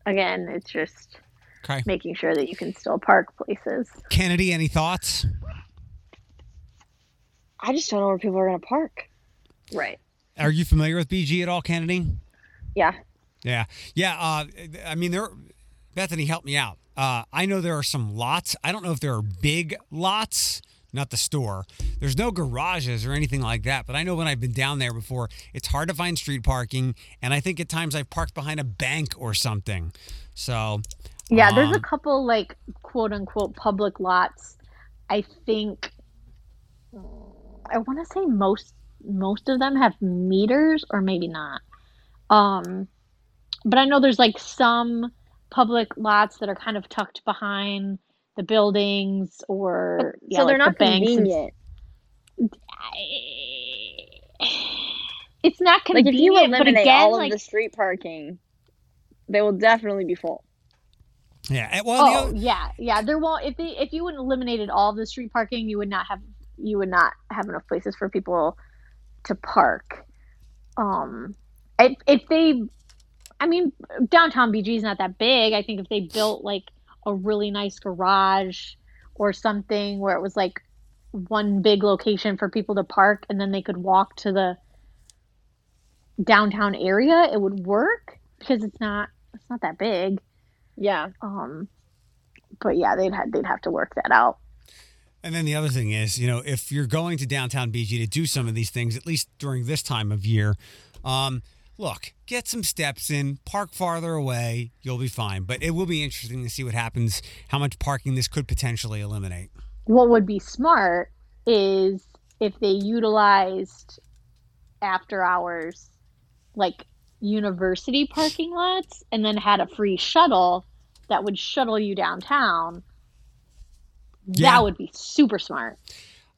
Again, it's just
Okay.
making sure that you can still park places.
Kennedy, any thoughts?
I just don't know where people are gonna park.
Right.
Are you familiar with BG at all, Kennedy?
Yeah.
Yeah, yeah. Uh, I mean, there. Bethany, help me out. Uh, I know there are some lots. I don't know if there are big lots, not the store. There's no garages or anything like that. But I know when I've been down there before, it's hard to find street parking, and I think at times I've parked behind a bank or something. So,
Yeah, there's a
Um,
couple like quote unquote public lots. I think mm, I want to say most most of them have meters or maybe not. Um but I know there's like some public lots that are kind of tucked behind the buildings or yeah,
so they're
like
not
the banks and-
convenient. (sighs)
It's not
Like
convenient,
if you
but
eliminate
again,
all of
like
the street parking, they will definitely be full.
yeah. and- Well,
Oh
other-
yeah, yeah. There won't if they if you wouldn't eliminated all the street parking, you would not have you would not have enough places for people to park. Um, if if they, I mean, downtown BG is not that big. I think if they built like a really nice garage or something where it was like one big location for people to park and then they could walk to the downtown area, it would work because it's not it's not that big.
Yeah.
Um, but yeah, they'd have they'd have to work that out.
And then the other thing is, you know, if you're going to downtown BG to do some of these things, at least during this time of year, um, look, get some steps in, park farther away, you'll be fine. But it will be interesting to see what happens, how much parking this could potentially eliminate.
What would be smart is if they utilized after hours, like university parking lots, and then had a free shuttle that would shuttle you downtown.
Yeah.
That would be super smart.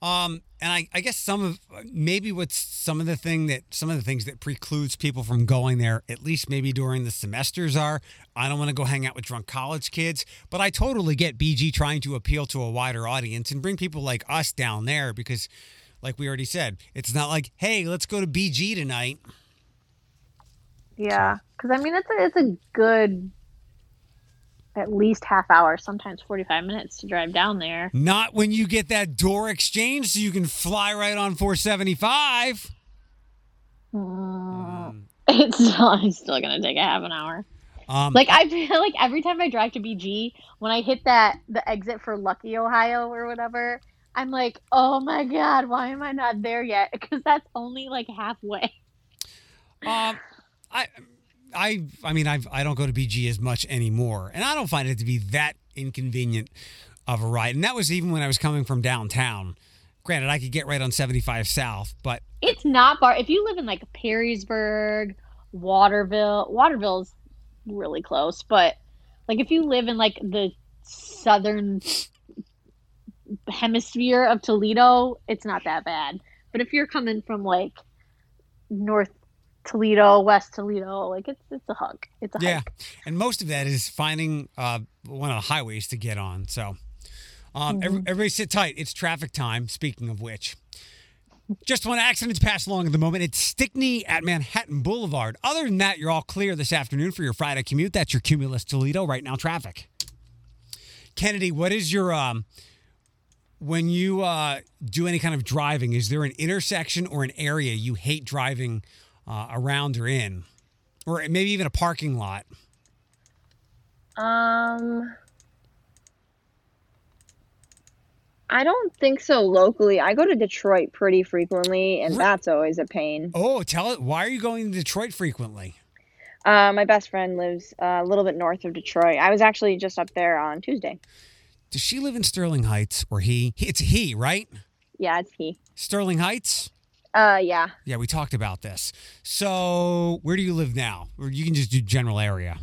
Um, and I, I guess some of maybe what's some of the thing that some of the things that precludes people from going there, at least maybe during the semesters, are I don't want to go hang out with drunk college kids. But I totally get BG trying to appeal to a wider audience and bring people like us down there because, like we already said, it's not like hey, let's go to BG tonight.
Yeah, because I mean it's a, it's a good at least half hour, sometimes forty five minutes to drive down there.
Not when you get that Dorr exchange, so you can fly right on 475.
Mm, (laughs) It's still, it's still gonna take a half an hour.
Um,
Like I feel like every time I drive to BG, when I hit that the exit for Luckey, Ohio or whatever, I'm like, oh my god, why am I not there yet? (laughs) Because that's only like halfway.
Um, I, I, I mean, I've, I don't go to BG as much anymore, and I don't find it to be that inconvenient of a ride. And that was even when I was coming from downtown. Granted, I could get right on 75 South, but
It's not far. If you live in like Perrysburg, Waterville, Waterville's really close, but like if you live in like the southern hemisphere of Toledo, it's not that bad. But if you're coming from like North Toledo, West Toledo, like it's it's a hug. It's a
yeah. And most of that is finding uh, one of the highways to get on. So, um, every, everybody sit tight. It's traffic time. Speaking of which, just one accident to pass along at the moment. It's Stickney at Manhattan Boulevard. Other than that, you're all clear this afternoon for your Friday commute. That's your Cumulus Toledo right now traffic. Kennedy, what is your um when you uh, do any kind of driving? Is there an intersection or an area you hate driving uh, around or in, or maybe even a parking lot?
Um, I don't think so locally. I go to Detroit pretty frequently, and that's always a pain.
Oh, tell it. Why are you going to Detroit frequently?
Uh, my best friend lives uh, a little bit north of Detroit. I was actually just up there on Tuesday.
Does she live in Sterling Heights or he? It's he, right?
Yeah, it's he.
Sterling Heights?
Uh, yeah.
Yeah, we talked about this. So, where do you live now? Or you can just do general area.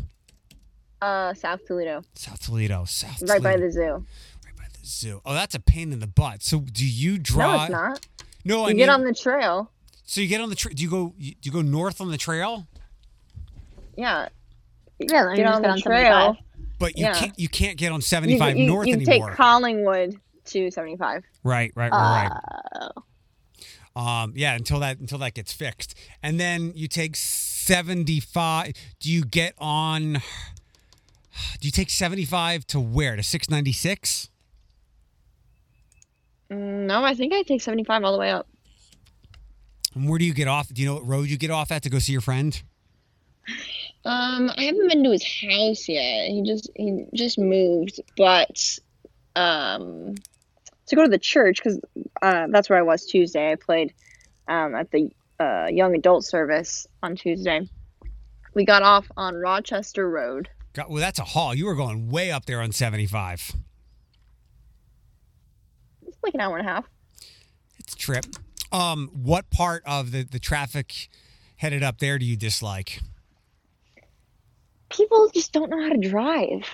Uh, South Toledo,
South Toledo, South
right by the zoo.
right by the zoo. Oh, that's a pain in the butt. So, do you drive?
No,
drive?
it's not.
No, I
You
mean,
get on the trail.
so you get on the trail. do you go you, do you go north on the trail?
yeah.
Yeah, then you
get
just
on the trail.
But you
Yeah.
can't you can't get on 75
you,
north
you
anymore.
take Collingwood to 75.
right, right, right, right.
Uh,
Um, yeah, until that until that gets fixed, and then you take seventy five. Do you get on? Do you take seventy five to where? To six ninety six?
No, I think I take 75 all the way up.
And where do you get off? Do you know what road you get off at to go see your friend?
Um, I haven't been to his house yet. He just he just moved, but um, to go to the church because uh, that's where I was Tuesday. I played um, at the uh, young adult service on Tuesday. We got off on Rochester Road.
God, well, that's a haul. You were going way up there on seventy five.
It's like an hour and a half.
It's a trip. Um, what part of the the traffic headed up there do you dislike?
People just don't know how to drive.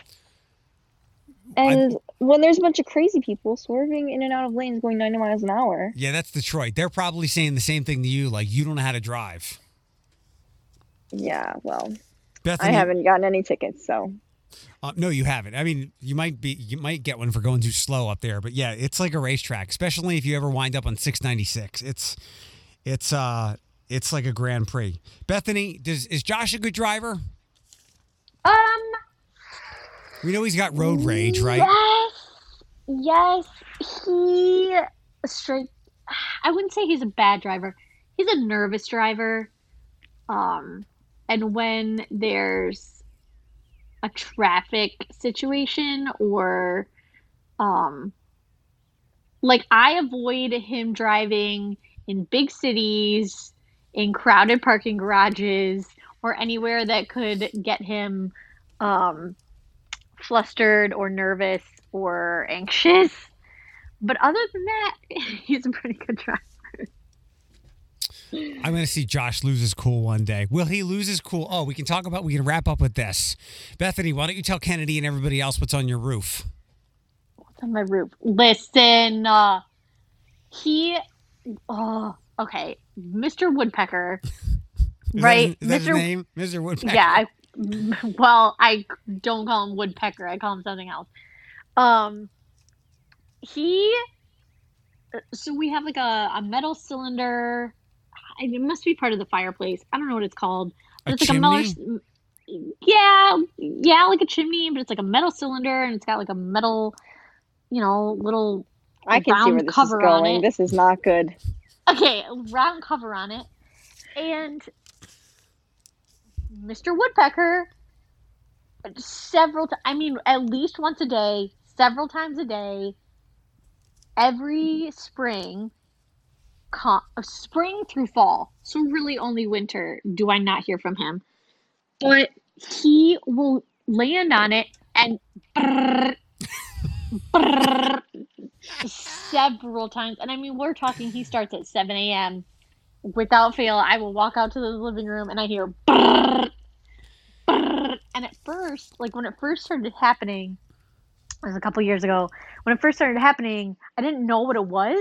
And when there's a bunch of crazy people swerving in and out of lanes going 90 miles an hour,
Yeah, that's Detroit. They're probably saying the same thing to you, like you don't know how to drive.
yeah, well,
Bethany,
I haven't gotten any tickets, so
Uh, no, you haven't. I mean, you might be, you might get one for going too slow up there, but yeah, it's like a racetrack, especially if you ever wind up on 696. It's, it's, uh, it's like a Grand Prix. Bethany, does is Josh a good driver?
um,
We know he's got road rage, right?
Yes, yes. He straight. I wouldn't say he's a bad driver. He's a nervous driver. Um, and when there's a traffic situation or, um, like I avoid him driving in big cities, in crowded parking garages, or anywhere that could get him, um, flustered or nervous or anxious. But other than that, (laughs) he's a pretty good driver.
I'm going to see Josh lose his cool one day. Will he lose his cool? Oh, we can talk about. We can wrap up with this. Bethany, why don't you tell Kennedy and everybody else what's on your roof?
What's on my roof? Listen, uh, he, oh, okay, Mr. Woodpecker, (laughs) right?
That, is that his
Mr.
name, Mr. Woodpecker.
Yeah, I, (laughs) well, I don't call him Woodpecker. I call him something else. Um, he. So we have like a, a metal cylinder. It must be part of the fireplace. I don't know what it's called.
A
But it's like a metal. Yeah, yeah, like a chimney, but it's like a metal cylinder, and it's got like a metal, you know, little
I can see
round
where this is
cover on
going.
it.
This is not good.
okay, a round cover on it, and Mr. Woodpecker several times. I mean, at least once a day, several times a day, every spring, co- uh, spring through fall. So really, only winter do I not hear from him. But he will land on it and. brrr, (laughs) brrr, several times. And I mean, we're talking, he starts at 7 a.m. Without fail, I will walk out to the living room and I hear. brrr, brrr. And at first, like when it first started happening, it was a couple years ago, when it first started happening, I didn't know what it was.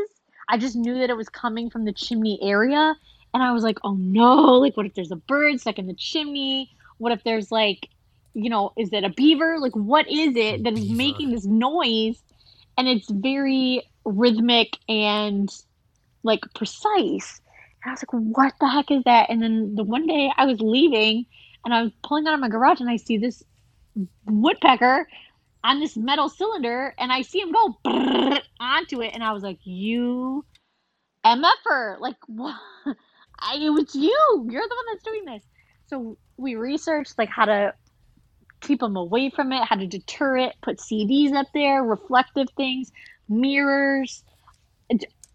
I just knew that it was coming from the chimney area. And I was like, oh no, like what if there's a bird stuck in the chimney? What if there's like, you know, is it a beaver? Like, what is it that is making this noise? And it's very rhythmic and like precise. And I was like, what the heck is that? And then the one day I was leaving and I was pulling out of my garage and I see this woodpecker on this metal cylinder and I see him go onto it. And I was like, you MFer. Like, what? (laughs) I, it was you. You're the one that's doing this. So we researched like how to keep them away from it, how to deter it, put CDs up there, reflective things, mirrors,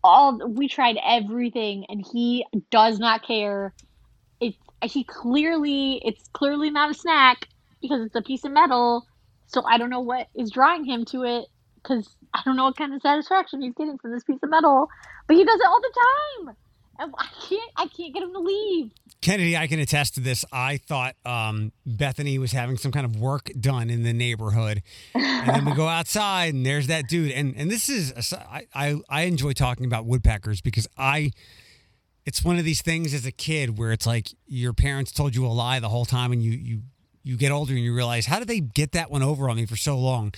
all we tried everything and he does not care. It he clearly it's clearly not a snack because it's a piece of metal. So I don't know what is drawing him to it because I don't know what kind of satisfaction he's getting from this piece of metal. But he does it all the time. I can't I can't get him to leave.
Kennedy, I can attest to this. I thought um, Bethany was having some kind of work done in the neighborhood, and then we go (laughs) outside, and there's that dude. And and this is I I enjoy talking about woodpeckers because I it's one of these things as a kid where it's like your parents told you a lie the whole time, and you you you get older and you realize how did they get that one over on me for so long.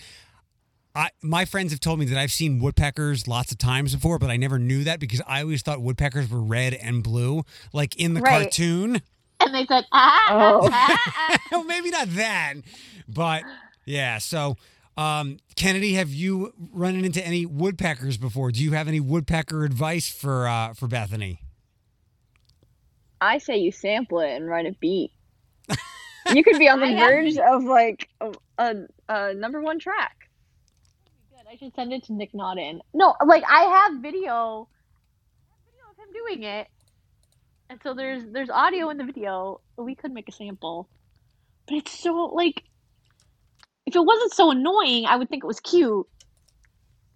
I, my friends have told me that I've seen woodpeckers lots of times before, but I never knew that because I always thought woodpeckers were red and blue, like in the
Right.
cartoon.
And they said, ah,
Oh.
ah, ah. (laughs)
well, maybe not that, but yeah. So, um, Kennedy, have you run into any woodpeckers before? Do you have any woodpecker advice for uh, for Bethany?
I say you sample it and write a beat. (laughs) you could be on the
I have-
verge of like a, a, a number one track.
Good. I should send it to Nick Naughton. No, like I have video, I have video of him doing it, and so there's there's audio in the video. We could make a sample, but it's so like, if it wasn't so annoying, I would think it was cute.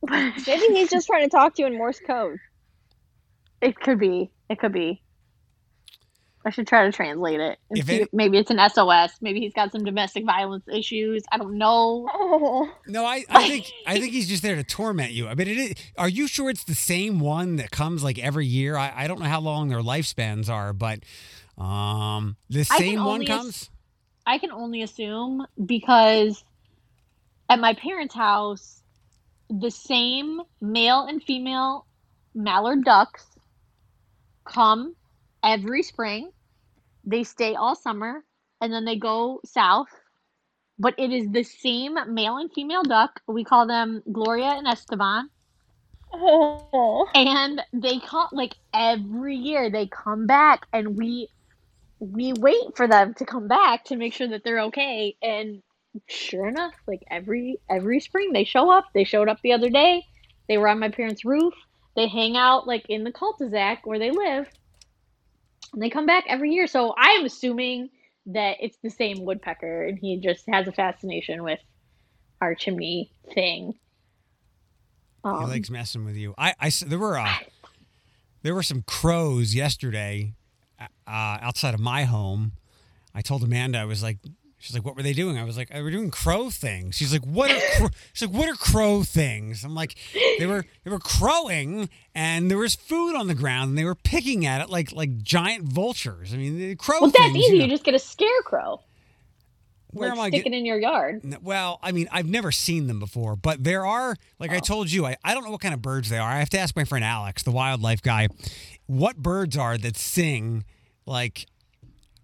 Maybe he's just trying to talk to you in Morse code.
It could be. It could be. I should try to translate it.
If it-
if maybe it's an SOS. Maybe he's got some domestic violence issues. I don't know. (laughs)
No, I, I think I think he's just there to torment you. I mean, it is, are you sure it's the same one that comes like every year? I, I don't know how long their lifespans are, but um, the same one
only ass-
comes.
I can only assume because at my parents' house, the same male and female mallard ducks come every spring. They stay all summer and then they go south. But it is the same male and female duck. We call them Gloria and Esteban.
oh. (laughs)
And they come like every year they come back and we we wait for them to come back to make sure that they're okay and sure enough like every every spring they show up they showed up the other day they were on my parents roof they hang out like in the cul-de-sac where they live and they come back every year so i am assuming that it's the same woodpecker and he just has a fascination with our chimney thing
He
um,
likes messing with you. I, I there were uh, there were some crows yesterday uh, outside of my home. I told Amanda I was like, she's like, what were they doing? I was like, they were doing crow things. She's like, what are cro-? (laughs) she's like, what are crow things? I'm like, they were they were crowing and there was food on the ground and they were picking at it like like giant vultures. I mean, the crow things.
well that's easy
you
you just get a scarecrow
Where
like,
am I
sticking
get-
in your yard.
Well, I mean, I've never seen them before, but there are, like I
Oh.
told you, I, I don't know what kind of birds they are. I have to ask my friend Alex, the wildlife guy, what birds are that sing like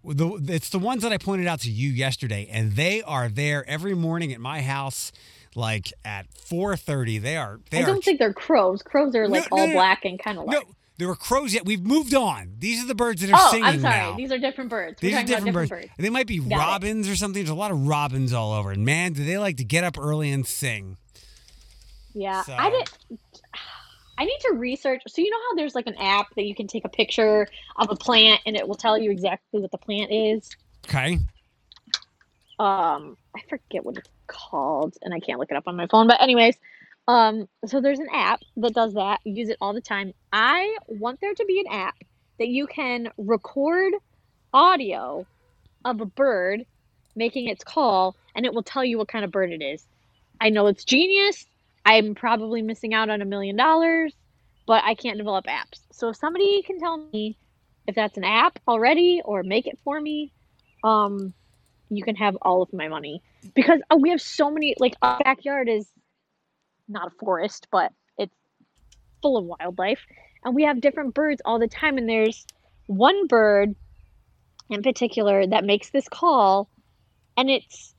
the it's the ones that I pointed out to you yesterday, and they are there every morning at my house, like at four thirty. They are they
I don't think they're crows. Crows are like
No, no,
all
no.
black and kind of like no,
there were crows yet. We've moved on. These are the birds that are
Oh,
singing
I'm sorry.
now.
These are different birds.
These are different,
about
birds.
different birds.
They might be
Got it.
robins or something. There's a lot of robins all over. And man, do they like to get up early and sing.
Yeah,
So-
I did. I need to research. So you know how there's like an app that you can take a picture of a plant and it will tell you exactly what the plant is.
Okay.
um I forget what it's called and I can't look it up on my phone but anyways um so there's an app that does that use it all the time I want there to be an app that you can record audio of a bird making its call and it will tell you what kind of bird it is I know it's genius I'm probably missing out on a million dollars but I can't develop apps. So if somebody can tell me if that's an app already or make it for me um you can have all of my money. Because uh, we have so many like our backyard is not a forest but it's full of wildlife. And we have different birds all the time. And there's one bird in particular that makes this call and it's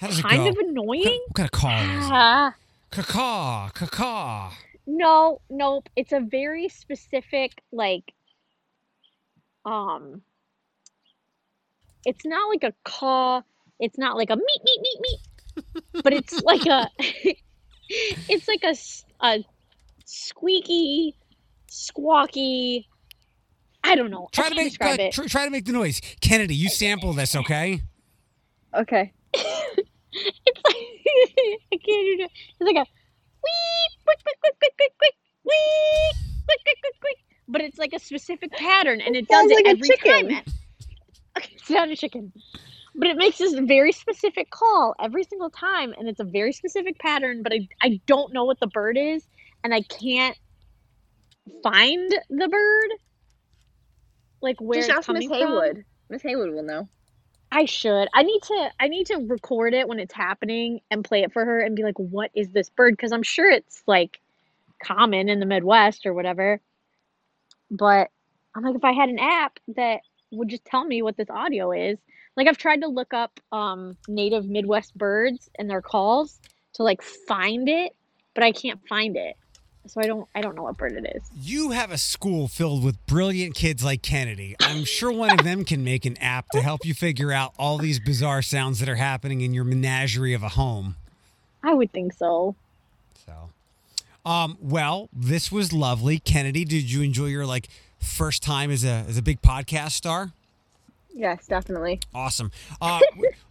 does it
kind of annoying.
what kind of call is it?
Ah,
Caw, caw.
no nope it's a very specific like um it's not like a caw it's not like a meat meat meat meat but (laughs) (laughs) it's like a it's like a a squeaky squawky i don't know
Try to make uh,
it
tr- try to make the noise. Kennedy, you sample this, okay?
Okay. (laughs)
it's like (laughs) i can't do it it's like a wee quick quick quick quick quick quick wee quick quick quick quick but it's like a specific pattern and it does
Sounds
it
like a
every
chicken.
time (laughs) okay, it's not a chicken but it makes this very specific call every single time and it's a very specific pattern but I, I don't know what the bird is and i can't find the bird like where
Just
it's
ask Miss
coming.
Haywood. Miss Haywood will know.
I should. I need to. I need to record it when it's happening and play it for her and be like, "What is this bird?" Because I'm sure it's like common in the Midwest or whatever. But I'm like, if I had an app that would just tell me what this audio is. Like I've tried to look up um, native Midwest birds and their calls to like find it, but I can't find it. So I don't. I don't know what bird it is.
You have a school filled with brilliant kids like Kennedy. I'm sure one of them can make an app to help you figure out all these bizarre sounds that are happening in your menagerie of a home.
I would think so.
So, um, well, this was lovely, Kennedy. Did you enjoy your like first time as a as a big podcast star?
Yes, definitely.
Awesome. Uh,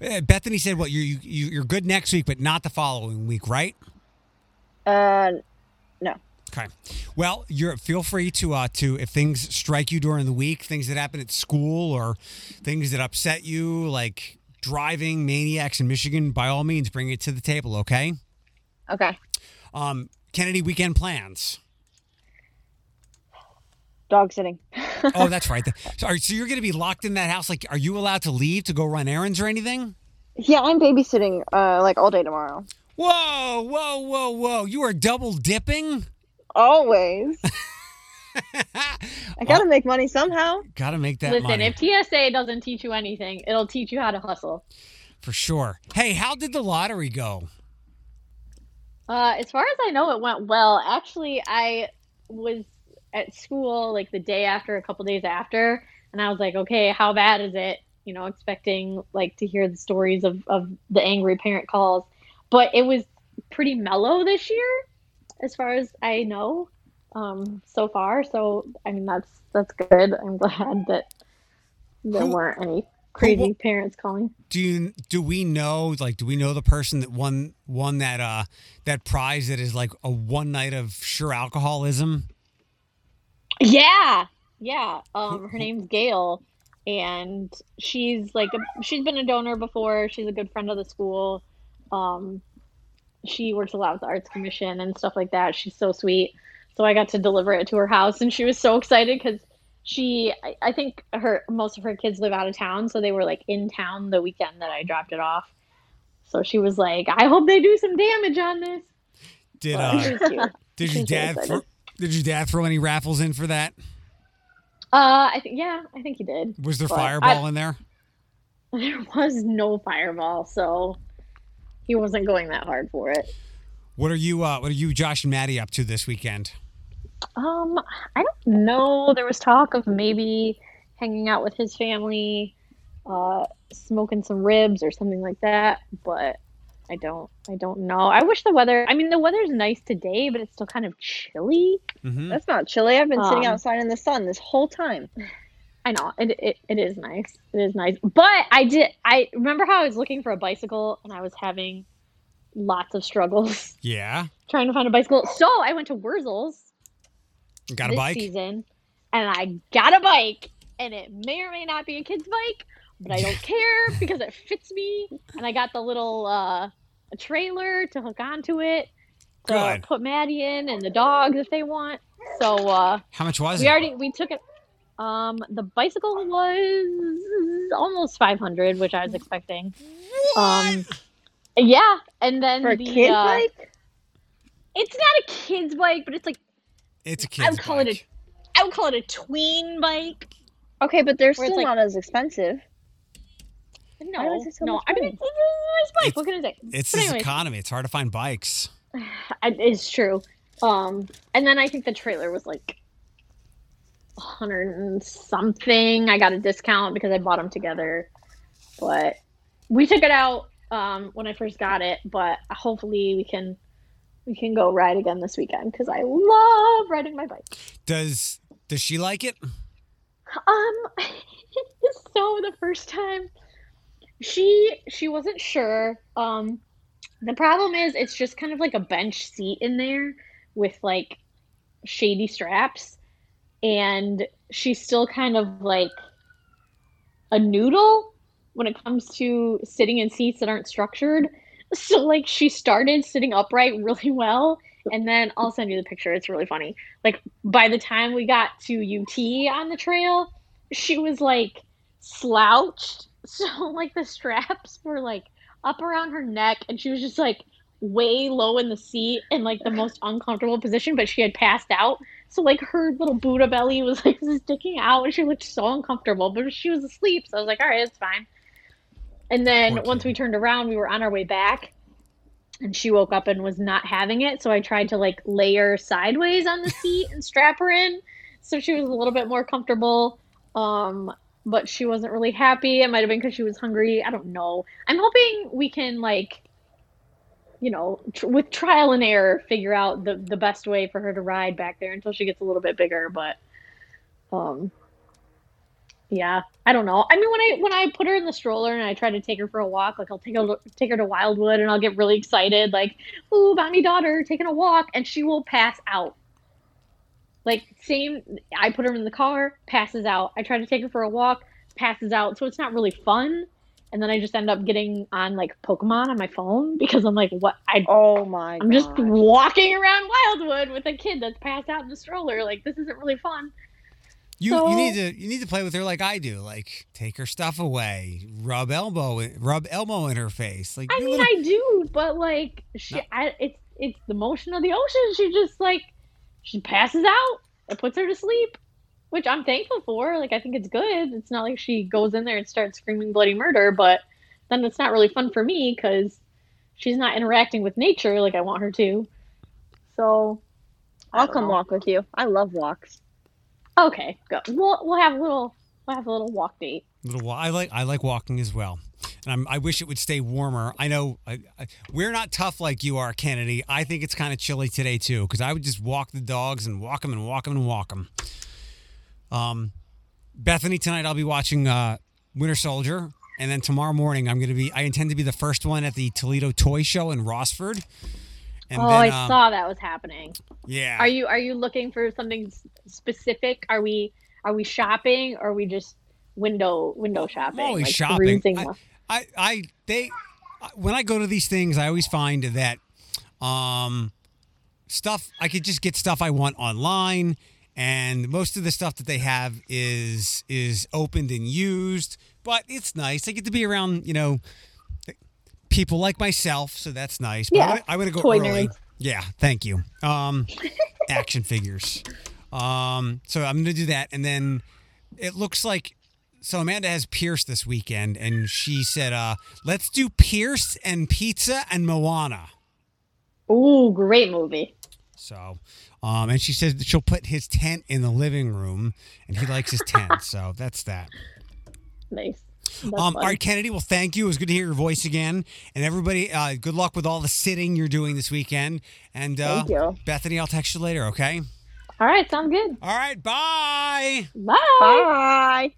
uh, (laughs) Bethany said, "What you you you're good next week, but not the following week, right?"
Uh.
Okay. Well, you're feel free to uh to if things strike you during the week, things that happen at school or things that upset you, like driving maniacs in Michigan, by all means, bring it to the table. Okay.
Okay.
Um, Kennedy weekend plans.
Dog sitting. (laughs)
Oh, that's (laughs) right. So, are, so you're going to be locked in that house? Like, are you allowed to leave to go run errands or anything?
Yeah, I'm babysitting uh like all day tomorrow.
Whoa, whoa, whoa, whoa! You are double dipping.
Always. (laughs) I gotta make money somehow.
Got to make that
Listen,
money
if TSA doesn't teach you anything, it'll teach you how to hustle.
for sure. Hey, how did the lottery go?
Uh, as far as I know, it went well. Actually, I was at school like the day after, a couple days after, and I was like, okay, how bad is it? You know, expecting like to hear the stories of, of the angry parent calls, but it was pretty mellow this year, as far as I know, um, so far. So I mean, that's that's good. I'm glad that there
Who-
weren't any crazy
who-
parents calling.
Do you do we know like do we know the person that won won that uh that prize that is like a one night of sure alcoholism?
Yeah, yeah. Um, her name's Gail, and she's like a, she's been a donor before. She's a good friend of the school. Um, she works a lot with the arts commission and stuff like that. She's so sweet. So I got to deliver it to her house, and she was so excited because she, I, I think her most of her kids live out of town, so they were like in town the weekend that I dropped it off. So she was like, "I hope they do some damage on this."
Did
But
uh did your dad
excited.
thro- did your dad throw any raffles in for that?
Uh, I think yeah, I think he did.
Was there
But I-
fireball in there? (laughs)
There was no fireball, so he wasn't going that hard for it.
What are you uh what are you Josh and Maddie up to this weekend?
Um, I don't know. There was talk of maybe hanging out with his family, uh, smoking some ribs or something like that, but I don't I don't know. I wish the weather I mean the weather's nice today, but it's still kind of chilly.
Mm-hmm.
That's not chilly. I've been sitting
Um,
outside in the sun this whole time.
I know it, it it is nice. It is nice. But I did I remember how I was looking for a bicycle and I was having lots of struggles (laughs)
Yeah.
trying to find a bicycle. So I went to Wersell's
Got a
this
bike?
season, and I got a bike, and it may or may not be a kid's bike, but I don't (laughs) care because it fits me, and I got the little uh, a trailer to hook onto it to
Good.
put Maddie in and the dogs if they want. So uh,
How much was
we
it?
We already we took it. Um, the bicycle was almost five hundred, which I was expecting. Um, yeah, and then
For
the
kid
uh,
bike?
it's not a kid's bike, but it's like
it's a kid's I
would call it
bike.
a I would call it a tween bike.
Okay, but they're
Where it's
still
like-
not as expensive.
No,
Why was it so
no.
much
I mean,
money?
it's, it's a nice bike.
It's-
what can I say?
It's
But
this
anyways,
economy. It's hard to find bikes. (sighs)
I- it's true. Um, and then I think the trailer was like a hundred and something. I got a discount because I bought them together, but we took it out um, when I first got it. But hopefully we can we can go ride again this weekend because I love riding my bike.
Does does she like it?
Um, (laughs) so the first time, she she wasn't sure. Um, the problem is it's just kind of like a bench seat in there with like shady straps, and she's still kind of like a noodle when it comes to sitting in seats that aren't structured. (laughs) So like she started sitting upright really well, and then I'll send you the picture. It's really funny. Like by the time we got to UT on the trail, she was like slouched, (laughs) so like the straps were like up around her neck, and she was just like way low in the seat in like the most uncomfortable position, but she had passed out. So like her little Buddha belly was like (laughs) sticking out, and she looked so uncomfortable. But she was asleep, so I was like, all right, it's fine. And then
Poor
once we turned around, we were on our way back, and she woke up and was not having it. So I tried to like lay her sideways on the (laughs) seat and strap her in, so she was a little bit more comfortable. Um, but she wasn't really happy. It might have been because she was hungry. I don't know. I'm hoping we can like, you know, tr- with trial and error, figure out the the best way for her to ride back there until she gets a little bit bigger. But, um, yeah, I don't know. I mean, when I when I put her in the stroller and I try to take her for a walk, like I'll take her take her to Wildwood and I'll get really excited, like, "Ooh, mommy daughter taking a walk," and she will pass out. Like same, I put her in the car, passes out. I try to take her for a walk, passes out. So it's not really fun. And then I just end up getting on like Pokemon on my phone because I'm like, what? I
Oh my
I'm just walking around Wildwood with a kid that's passed out in the stroller. Like this isn't really fun.
You
So-
you need to you need to play with her like I do. Like take her stuff away, rub elbow rub elbow in her face. Like
I
do
mean,
little-
I do, but like, she,
No.
I, it's it's the motion of the ocean. She just like she passes out. It puts her to sleep, which I'm thankful for. Like, I think it's good. It's not like she goes in there and starts screaming bloody murder, but then it's not really fun for me because she's not interacting with nature like I want her to. So, I
I'll come
know.
walk with you. I love walks.
Okay, go. We'll we'll have a little we'll have a little walk date.
little wa- I like I like walking as well, and I'm, I wish it would stay warmer. I know I, I, we're not tough like you are, Kennedy. I think it's kind of chilly today too because I would just walk the dogs and walk them and walk them and walk them. Um, Bethany tonight I'll be watching uh, Winter Soldier, and then tomorrow morning I'm gonna be I intend to be the first one at the Toledo Toy Show in Rossford. And
oh,
then,
I
um,
saw that was happening.
Yeah.
Are you are you looking for something specific? Are we are we shopping or are we just window window shopping?
Always
like
shopping. I, I I, they, when I go to these things, I always find that, um, stuff I could just get stuff I want online, and most of the stuff that they have is is opened and used. But it's nice. I get to be around, you know, people like myself, so that's nice. But
Yeah,
I want to go
toy
early.
nerds.
Yeah, thank you. Um, (laughs) action figures. Um, so I'm gonna do that, and then it looks like so Amanda has Pierce this weekend, and she said, uh, "Let's do Pierce and pizza and Moana."
Ooh, great movie.
So, um, and she says that she'll put his tent in the living room, and he likes his tent. (laughs) So that's that.
Nice. That's
Um, all right, Kennedy. Well, thank you. It was good to hear your voice again, and everybody, uh, good luck with all the sitting you're doing this weekend. And uh,
Thank you.
Bethany, I'll text you later. Okay.
All right, sounds good.
All right. Bye.
Bye.
Bye.